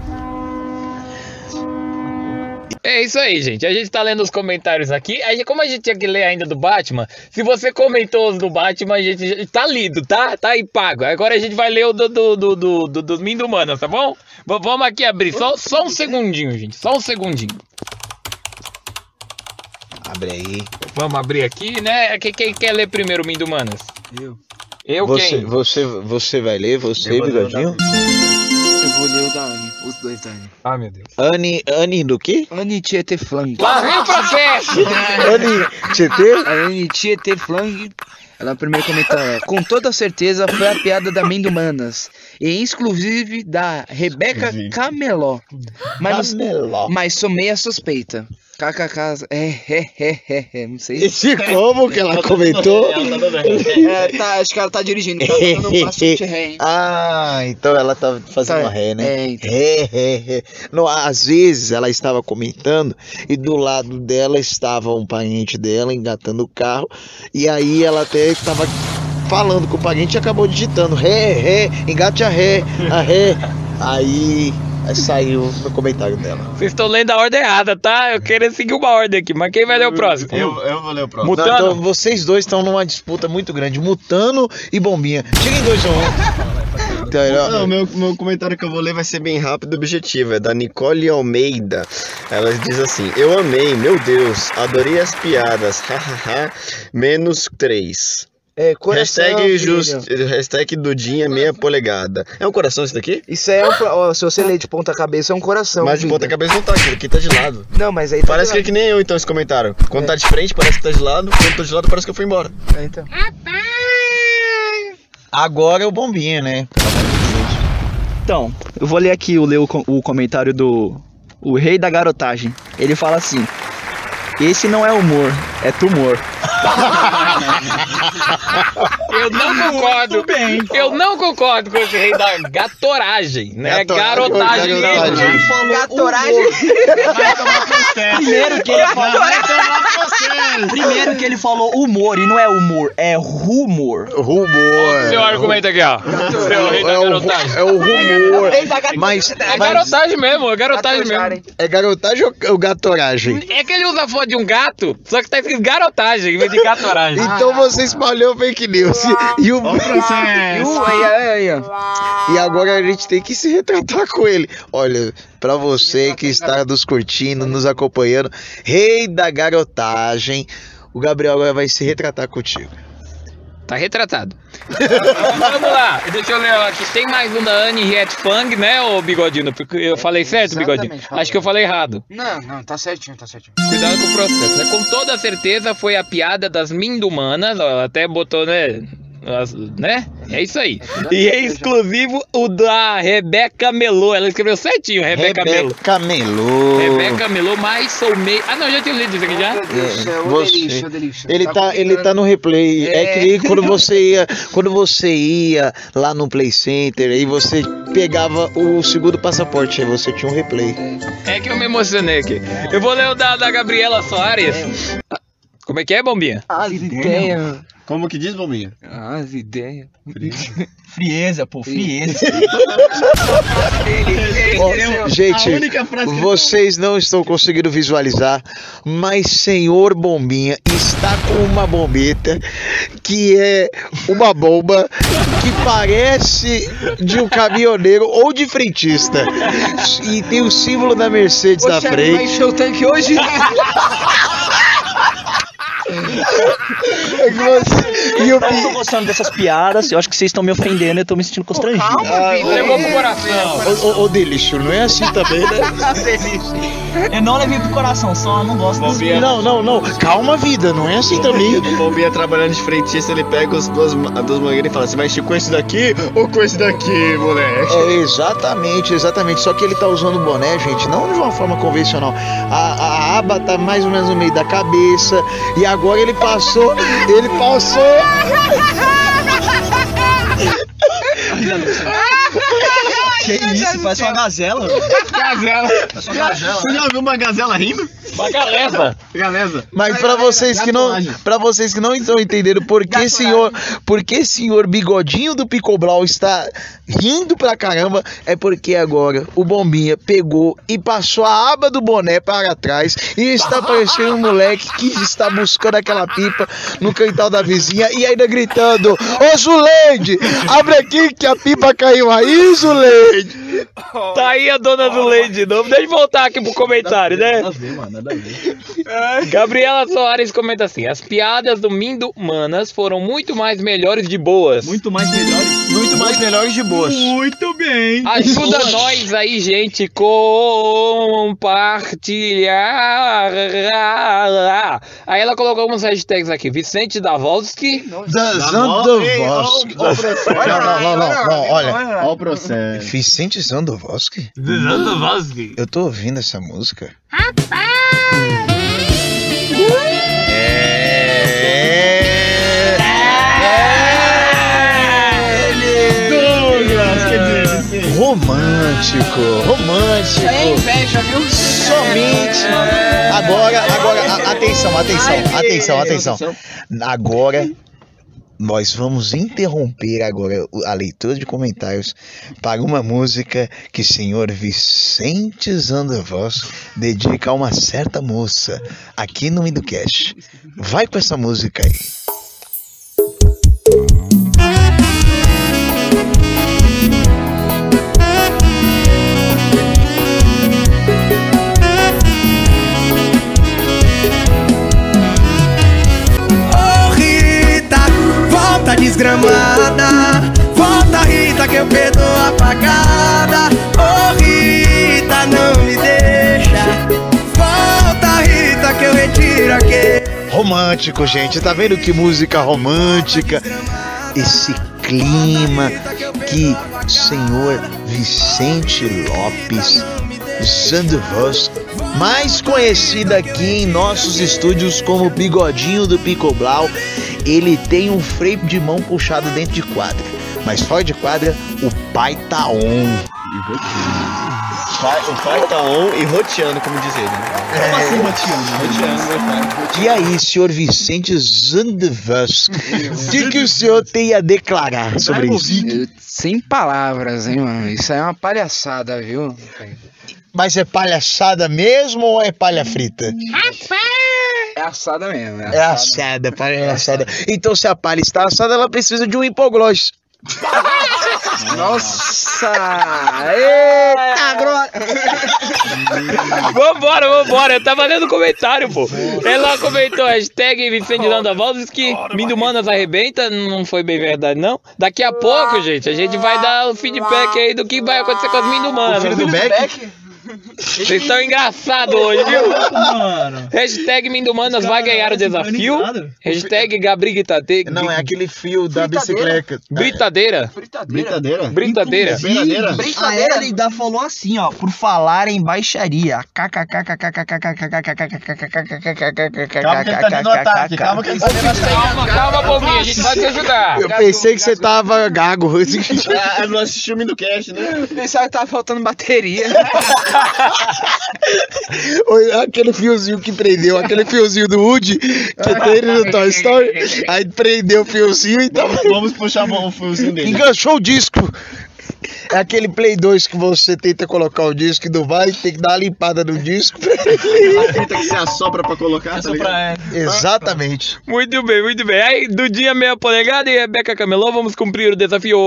É isso aí, gente. A gente tá lendo os comentários aqui. Aí, como a gente tinha que ler ainda do Batman, se você comentou os do Batman, a gente tá lido, tá? Tá aí pago. Agora a gente vai ler o do, do, do, do, do, dos Mindumanas, tá bom? V- vamos aqui abrir. Só, só um segundinho, gente. Só um segundinho. Abre aí. Vamos abrir aqui, né? Quem, quem quer ler primeiro o Mindumanas? Eu. Eu Você, quem? você, você vai ler, você, Bigodinho? Os dois da Anne. Ah, meu Deus. Anne, Anne do quê? Anne Tietê Flang. Lá vem o processo! Anne Tietê? A Anne Tietê Flang. Ela primeiro comenta, é, com toda certeza foi a piada da Mendumanas. E exclusive da Rebeca. Cameló. Mas, Cameló. mas sou meia suspeita. KKK. É, é, é, é, é, não sei. Esse como que ela comentou? *laughs* É, tá, acho que ela tá dirigindo. Tá dando um de ré, hein? *laughs* Ah, então ela tá fazendo Tá, ré, né? é, então. Ré, ré, ré. Não, às vezes ela estava comentando e do lado dela estava um parente dela engatando o carro e aí ela até estava falando com o parente e acabou digitando ré, ré, engate a ré, a ré. Aí aí saiu no comentário dela. Vocês estão lendo a ordem errada, tá? Eu queria seguir uma ordem aqui, mas quem vai ler o próximo? Eu, eu vou ler o próximo. Mutano. Não, então vocês dois estão numa disputa muito grande, Mutano e Bombinha. Cheguem dois a um. Então, ó, Não, meu, meu comentário que eu vou ler vai ser bem rápido e objetivo. É da Nicole Almeida. Ela diz assim: Eu amei, meu Deus, adorei as piadas. Hahaha. Menos três. É, coração, Hashtag, filho. just, hashtag Dudinha meia polegada. É um coração isso daqui? Isso é um, ó, se você ler de ponta cabeça é um coração. Mas de vida. ponta cabeça não tá aqui, aqui tá de lado. Não, mas aí tá Parece que é que nem eu então esse comentário. Quando tá de frente parece que tá de lado, quando tá de lado parece que eu fui embora. É, então. Agora é o Bombinha, né? Então, eu vou ler aqui o, ler o, co- o comentário do o rei da garotagem. Ele fala assim: Esse não é humor, é tumor. *laughs* Eu não concordo. Eu não concordo com esse rei da gatoragem, né? Gatoragem, Garotagem mesmo. Gatoragem. Primeiro que ele falou. *laughs* Primeiro que ele falou humor e não é humor, é rumor. Rumor. Seu argumento aqui, ó. Seu da É o, garotagem. é o rumor. Mas, É garotagem mesmo, é garotagem mesmo. é garotagem ou- ou gatoragem? É que ele usa a foto de um gato, só que tá escrito garotagem em vez de gatoragem. *laughs* Então você espalhou fake news. *laughs* E, o, e agora a gente tem que se retratar com ele. Olha, pra você que está nos curtindo, nos acompanhando, rei da garotagem, o Gabriel agora vai se retratar contigo. Tá retratado. *laughs* Vamos lá, deixa eu ler aqui. Tem mais um da Anne Riet Fang, né, ô Bigodinho? Porque Eu falei certo, Exatamente, falou. Acho que eu falei errado. Não, não, tá certinho, tá certinho. Cuidado com o processo, né? Com toda certeza foi a piada das mindumanas, ó, até botou, né? Né? É isso aí. E é exclusivo o da Rebeca Melô. Ela escreveu certinho, Rebeca, Melô. Rebeca Melô. Rebeca Melô, mais soulmate. Ah, não, já tinha lido isso aqui já? Delícia, ô você- delícia. Ele tá, ele tá no replay. É. É. que quando você ia, quando você ia lá no Play Center e você pegava o segundo passaporte, aí você tinha um replay. É que eu me emocionei aqui. Eu vou ler o da, da Gabriela Soares. Como é que é, Bombinha? As ideias. Como que diz, Bombinha? As ideias. Frieza, *laughs* pô, frieza. *laughs* Ó, gente, vocês não estão conseguindo visualizar, mas senhor Bombinha está com uma bombeta que é uma bomba que parece de um caminhoneiro ou de frentista. E tem o símbolo da Mercedes na Vai frente. encher o tanque hoje? *laughs* É que você- E Eu não tô gostando dessas piadas, eu acho que vocês estão me ofendendo, eu tô me sentindo constrangido. Levou pro coração. Ô, ô, Delício, não é assim também, né? *laughs* Eu não levei pro coração, só não gosto das Bombinha. Não, não, não. Calma, vida, não é assim também. *laughs* O Bombinha trabalhando de frentista, ele pega as duas, as duas mangueiras e fala: Você vai encher com esse daqui ou com esse daqui, moleque? É, exatamente, exatamente. Só que ele tá usando o boné, gente, não de uma forma convencional. A, a aba tá mais ou menos no meio da cabeça. E agora ele passou. Ele passou. *laughs* Que isso, parece uma gazela. Gazela. Parece uma gazela. Você já ouviu uma gazela rindo? Uma. Galeza. Mas pra vocês que não, para vocês que não estão entendendo por que senhor, por que senhor Bigodinho do Picobral está rindo pra caramba, é porque agora o Bombinha pegou e passou a aba do boné para trás e está parecendo um moleque que está buscando aquela pipa no quintal da vizinha e ainda gritando: Ô Zuleide, abre aqui que a pipa caiu aí, Zuleide. Tá aí a dona do leite de novo. Deixa eu voltar aqui pro comentário, né? Nada a ver, mano, nada a ver. Gabriela Soares comenta assim: As piadas do Mindo Manas foram muito mais melhores de boas. Muito mais melhores. Muito mais melhores de boas. Muito bem. Ajuda nós aí, gente, compartilhar. Aí ela colocou algumas hashtags aqui. Vicente Davolski. Zandovoski. Não, não, não, não, não, olha. Olha o processo. Vicente Zandovoski? Davolski. Eu tô ouvindo essa música. É. Douglas, quer dizer, Romântico, romântico. É inveja, viu? Somente. Agora, agora, a- atenção, atenção, atenção, atenção. Agora nós vamos interromper agora a leitura de comentários para uma música que o senhor Vicente Zandervoss dedica a uma certa moça aqui no Midcast. Vai com essa música aí. Desgramada. Volta, Rita, que eu perdoo a pagada. Ô Rita, não me deixa. Volta, Rita, que eu retiro aquele. Romântico, gente. Tá vendo que música romântica? Esse clima que senhor Vicente Lopes Zandvoss, mais conhecido aqui em nossos estúdios como Bigodinho do Picoblau, ele tem um freio de mão puxado dentro de quadra. Mas fora de quadra, o pai tá on. O Wi-Fi tá on e roteando, como diz ele. né? Como assim roteando? Roteando. E aí, senhor Vicente Zandvas, o que, que o senhor tem a declarar sobre isso? Eu- sem palavras, hein, mano. Isso aí é uma palhaçada, viu? Mas é palhaçada mesmo ou é palha frita? É assada mesmo. É assada, palha é assada. Então, se a palha está assada, ela precisa de um hipoglós. *laughs* Nossa! Eita, grossa! *laughs* Vambora, vambora. Tá valendo comentário, pô. Ela comentou, hashtag Vicente Landavaldes, que Mindumanas arrebenta. Não foi bem verdade, não. Daqui a pouco, gente, a gente vai dar o feedback aí do que vai acontecer com as Mindumanas. Filho do Beck? Vocês estão engraçados hoje, viu? Mano. Hashtag Mindumanas vai ganhar o desafio. Hashtag Gabrigitate. Não, é aquele fio da bicicleta. Britadeira. Brincadeira? Britadeira. Brincadeira? A Elida falou assim, ó, por falar em baixaria. Calma que ele tá calma ele tá. Calma, calma, a gente vai te ajudar. Eu pensei que você tava gago. *laughs* Ah, não assistiu o Minucast, né? Pensava que tava faltando bateria. *laughs* *laughs* Aquele fiozinho que prendeu, aquele fiozinho do Woody que tem no Toy Story. Aí prendeu o fiozinho e então Vamos puxar o fiozinho dele. enganchou o disco. É aquele Play 2 que você tenta colocar o disco e não vai, tem que dar uma limpada no disco. A fita que você assopra pra colocar, tá ligado? Exatamente. Muito bem, muito bem. Aí, do dia meia polegada e Rebeca Camelô, vamos cumprir o desafio.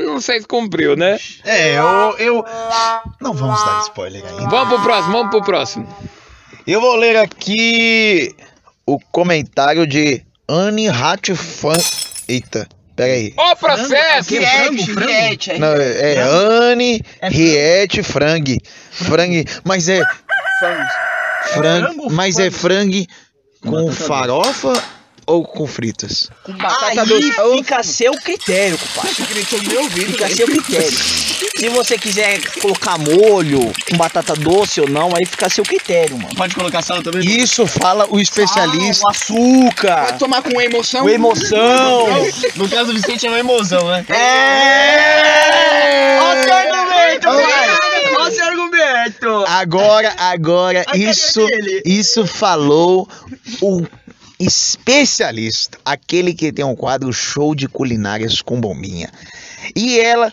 Não sei se cumpriu, né? É, eu, eu. Não vamos dar spoiler ainda. Vamos pro próximo, vamos pro próximo. Eu vou ler aqui o comentário de Anne Hatfan. Eita, pera aí. Ó, processo! Frango, frango. Não, é, é Anne Riete Frangue. Frangue, mas é. Frango, frango, mas é frangue com farofa ou com fritas? Com batata Aí doce. fica a seu critério, compadre. Fica a seu critério. Se você quiser colocar molho com batata doce ou não, aí fica a seu critério, mano. Pode colocar sal também? Isso fala o especialista. Ah, o açúcar, Pode tomar com emoção. o emoção. No caso do Vicente é uma emoção, né? É! Olha o seu argumento! Olha o seu argumento! Agora, agora, isso, isso falou o especialista, aquele que tem um quadro show de culinárias com bombinha. E ela,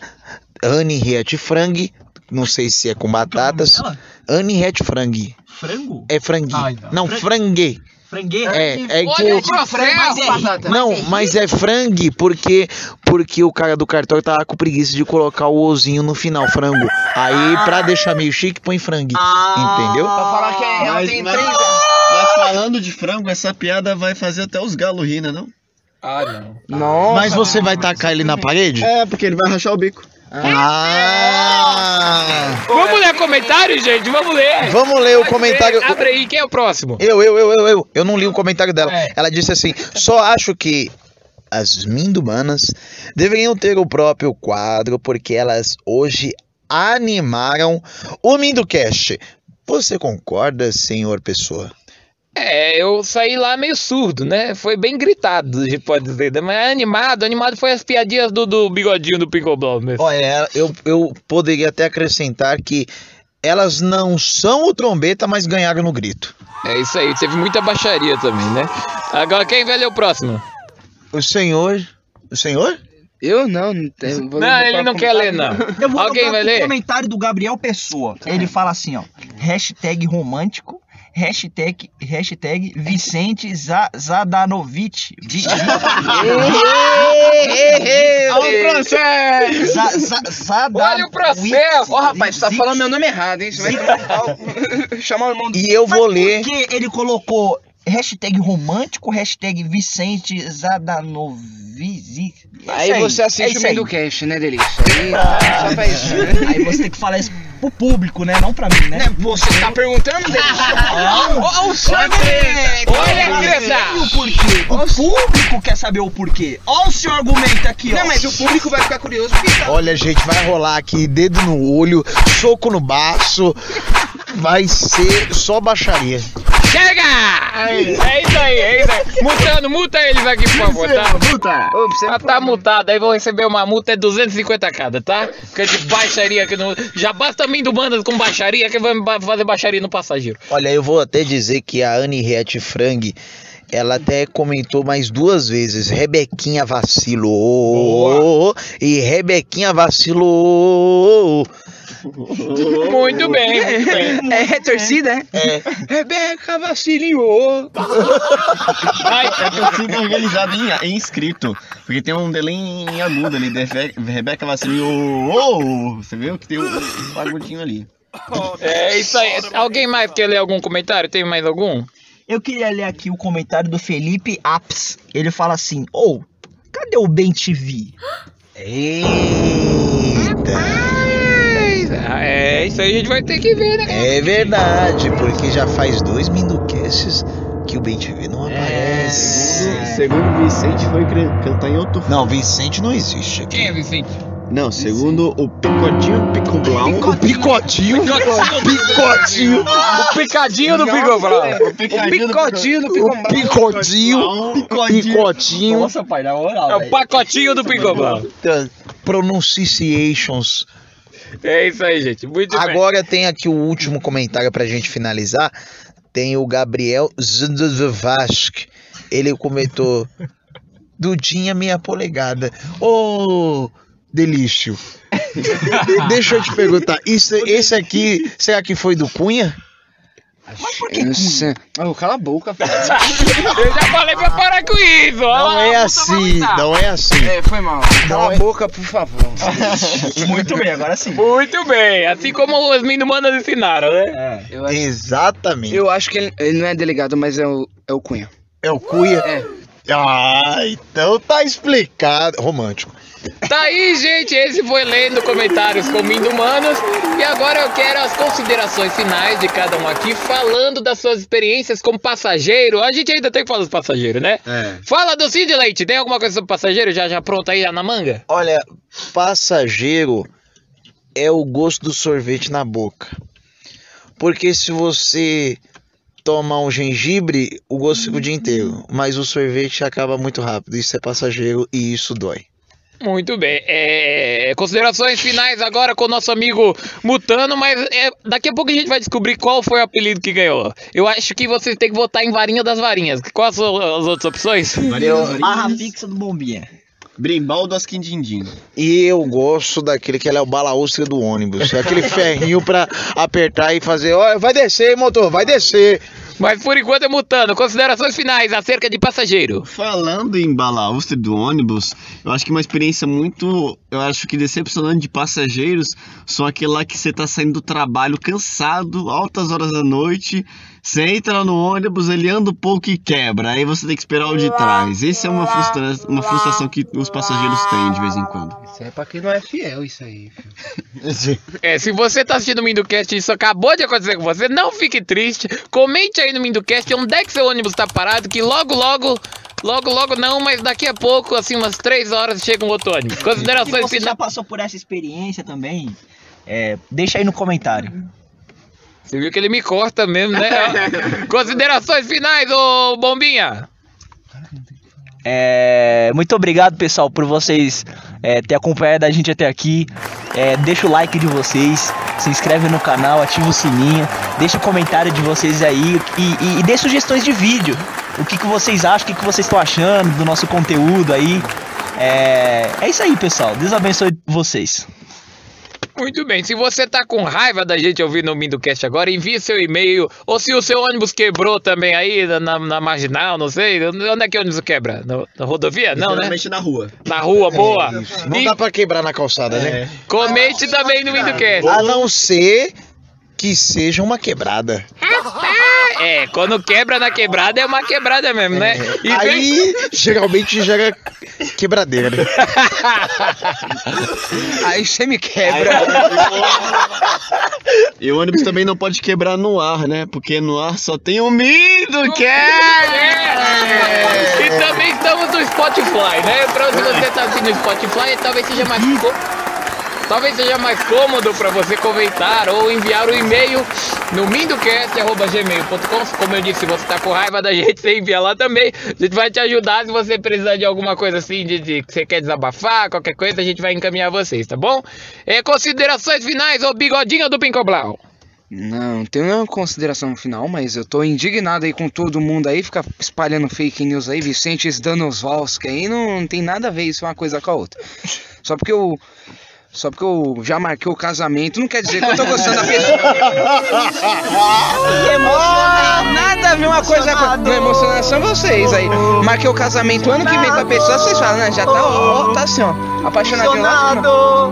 Anne Riet Frangue, não sei se é com batatas. dela? Anne Riet Frangue. Frango? É frangue. Ai, não. Não, frangue. Frangue? É, é que Olha o- o processo! batata. Não, mas é frangue porque porque o cara do cartório tava com preguiça de colocar o ozinho no final, frango. Aí, pra deixar meio chique, põe frangue. Entendeu? Pra falar que ela Mas- tem mas- três. Mas falando de frango, essa piada vai fazer até os galos rir, né não? Ah, não. Nossa. Mas você vai tacar ele na parede? É, porque ele vai rachar o bico. Ah! Vamos ler comentário, gente? Vamos ler. Vamos ler o comentário. Abre aí, quem é o próximo? Eu, eu, eu, eu, eu. Eu não li o comentário dela. É. Ela disse assim: só acho que as mindumanas deveriam ter o próprio quadro porque elas hoje animaram o Minducast. Você concorda, senhor Pessoa? É, eu saí lá meio surdo, né? Foi bem gritado, a gente pode dizer. né? Mas animado, animado foi as piadinhas do, do bigodinho do Pickleball mesmo. Olha, eu, eu poderia até acrescentar que elas não são o trombeta, mas ganharam no grito. É isso aí, teve muita baixaria também, né? Agora quem vai ler o próximo? O senhor. O senhor? Eu não, não tenho. vou Não, ele não quer ler, não. Eu vou Alguém vai ler? comentário do Gabriel Pessoa. Ele fala assim, ó. Hashtag romântico. Hashtag, hashtag Vicente Za- Zadanovic. Vi- Olha o processo! Za- Za- Zadanovic- Olha o processo! Ó, rapaz, você tá falando meu nome errado, hein? Você vai *laughs* chamar o irmão do. E eu Mas vou ler. Por que ele colocou hashtag romântico, hashtag Vicente Zadanovic? É Aí isso você é assiste o isso aí. Mendocast, né, Delícia? Aí, só pra isso. né? Aí você tem que falar isso pro público, né? Não pra mim, né? Você tá perguntando, Delícia? *laughs* Olha o seu argumento! Olha a treta! o porquê! O público quer saber o porquê! Olha o seu argumento aqui, ó! Não, mas o público vai ficar curioso porque tá. Olha, gente, vai rolar aqui dedo no olho, soco no baço. Vai ser só baixaria. Chega! É isso aí, é isso aí. Multando, multa eles aqui, por favor, tá? Puta! Ah, tá multado, aí vão receber uma multa, é 250 cada, tá? Porque de baixaria que não. Já basta mim do bandas com baixaria que vai fazer baixaria no passageiro. Olha, eu vou até dizer que a Anne Riet Frang, ela até comentou mais duas vezes, Rebequinha vacilou e Rebequinha vacilou. Muito bem. É, é torcida, é? Rebeca vacilinhou. Ai, É torcida organizada em, em inscrito. Porque tem um delay em agudo ali. Rebeca Vacilinho. Oh, você viu que tem um, um agudinho ali. é isso aí. Alguém mais quer ler algum comentário? Tem mais algum? Eu queria ler aqui o comentário do Felipe Apps. Ele fala assim: Ô, cadê o Ben TV? Eita! É, isso aí a gente vai ter que ver, né? É verdade, porque já faz dois Minducasts que o Ben TV não aparece. Segundo o Vicente, foi cantar em outro. Não, Vicente não existe aqui. Quem é Vicente? Não, segundo o Picotinho Picoblau. O picotinho, picotinho, O picadinho do Picoblau. O Picodinho do o Picombrão. picotinho, picotinho. Nossa, pai, na moral. É o pacotinho do Picoblau. Pronunciations. É isso aí, gente. Muito bem. Agora tem aqui o último comentário pra gente finalizar. Tem o Gabriel Zvask. Ele comentou: Dudinha meia polegada. Ô, delício. *laughs* Deixa eu te perguntar: isso, esse aqui, será que foi do Cunha? Nossa. Oh, cala a boca, *laughs* filho. Eu já falei pra parar com isso. Não é assim, não é assim. É, foi mal. Cala a boca, por favor. *laughs* Muito bem, agora sim. Muito bem. Assim como os Minumanas ensinaram, né? Eu acho, Exatamente. eu acho que ele, ele não é delegado, mas é o, é o Cunha. É o Cunha? É. Ah, então tá explicado. Romântico. Tá aí, gente. Esse foi lendo comentários com Minumanos. E agora eu quero as considerações finais de cada um aqui, falando das suas experiências como passageiro. A gente ainda tem que falar dos passageiros, né? É. Fala do Cid Leite. Tem alguma coisa sobre passageiro já, já pronto aí já na manga? Olha, passageiro é o gosto do sorvete na boca. Porque se você toma um gengibre, o gosto fica o dia inteiro. Mas o sorvete acaba muito rápido. Isso é passageiro e isso dói. Muito bem. É, considerações finais agora com o nosso amigo Mutano, mas é, daqui a pouco a gente vai descobrir qual foi o apelido que ganhou. Eu acho que vocês têm que votar em Varinha das Varinhas. Quais são as outras opções? Deu barra fixa do Bombinha. Brimbal do Asquindindim. E eu gosto daquele que ele é o balaústra do ônibus. É aquele ferrinho pra apertar e fazer. Ó, vai descer, motor, vai descer. Mas por enquanto é Mutano. Considerações finais acerca de passageiro. Falando em balaustre do ônibus, eu acho que uma experiência muito, eu acho que decepcionante de passageiros são aquele lá que você tá saindo do trabalho cansado, altas horas da noite, você entra no ônibus, ele anda um pouco e quebra, aí você tem que esperar o de trás. Essa é uma, frustra uma frustração que os passageiros têm de vez em quando. Isso é pra quem não é fiel, isso aí. filho. *laughs* É, se você tá assistindo o Minducast e isso acabou de acontecer com você, não fique triste. Comente aí no Minducast onde é que seu ônibus tá parado, que logo, logo, logo, logo não, mas daqui a pouco, assim, umas 3 horas, chega um outro ônibus. *laughs* Se Considerações você já finais. passou por essa experiência também, é, deixa aí no comentário. Você viu que ele me corta mesmo, né? *laughs* Considerações finais, ô Bombinha. É, muito obrigado, pessoal, por vocês é, ter acompanhado a gente até aqui. É, deixa o like de vocês, se inscreve no canal, ativa o sininho, deixa o comentário de vocês aí e, e, e dê sugestões de vídeo. O que, que vocês acham, o que, que vocês estão achando do nosso conteúdo aí. É, é isso aí, pessoal. Deus abençoe vocês. Muito bem, se você tá com raiva da gente ouvindo o Minducast agora, envie seu e-mail. Ou se o seu ônibus quebrou também aí na, na- na marginal, não sei. Onde é que o ônibus quebra? No- na rodovia? Não, né? Na rua. Na rua, boa. Não E dá pra quebrar na calçada, né? comente também no Minducast. A não ser que seja uma quebrada. É, quando quebra na quebrada é uma quebrada mesmo, né? E vem- Aí geralmente gera quebradeira. né? *laughs* Aí você me quebra. E o ônibus também não pode quebrar no ar, né? Porque no ar só tem o Mindo, que É. E também estamos no Spotify, né? Pra se você tá assistindo no Spotify, talvez seja mais talvez seja mais cômodo para você comentar ou enviar o e-mail no mindocast.gmail.com. Como eu disse, se você tá com raiva da gente, você envia lá também. A gente vai te ajudar se você precisar de alguma coisa assim, de, de que você quer desabafar, qualquer coisa, a gente vai encaminhar vocês, tá bom? É, considerações finais, ô bigodinho do Pincoblau. Não, tenho nenhuma consideração final, mas eu tô indignado aí com todo mundo aí, fica espalhando fake news aí, Vicente Danosvalski aí, não, não tem nada a ver isso uma coisa com a outra. Só porque eu. Só porque eu já marquei o casamento, não quer dizer que eu tô gostando da pessoa. *laughs* Emocionado. Nada a ver uma coisa com. Não, emocionado são vocês aí. Marquei o casamento ano que vem com a pessoa, vocês falam, né? Já tá, ó, tá assim, ó. Apaixonadinho lá.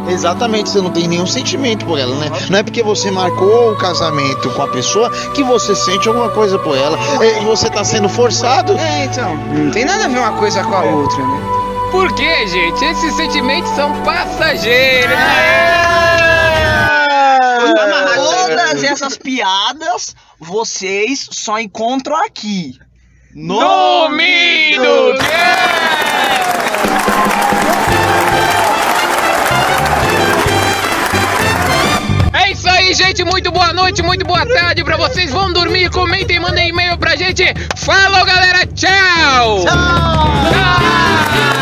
Exatamente, você não tem nenhum sentimento por ela, né? Não é porque você marcou o casamento com a pessoa que você sente alguma coisa por ela. É, você tá sendo forçado. É, então. Não tem nada a ver uma coisa com a outra, né? Por quê, gente? Esses sentimentos são passageiros. Todas essas piadas vocês só encontram aqui. No Mindo É isso aí, gente. Muito boa noite, muito boa tarde pra vocês. Vão dormir, comentem, mandem e-mail pra gente. Falou, galera. Tchau. Tchau.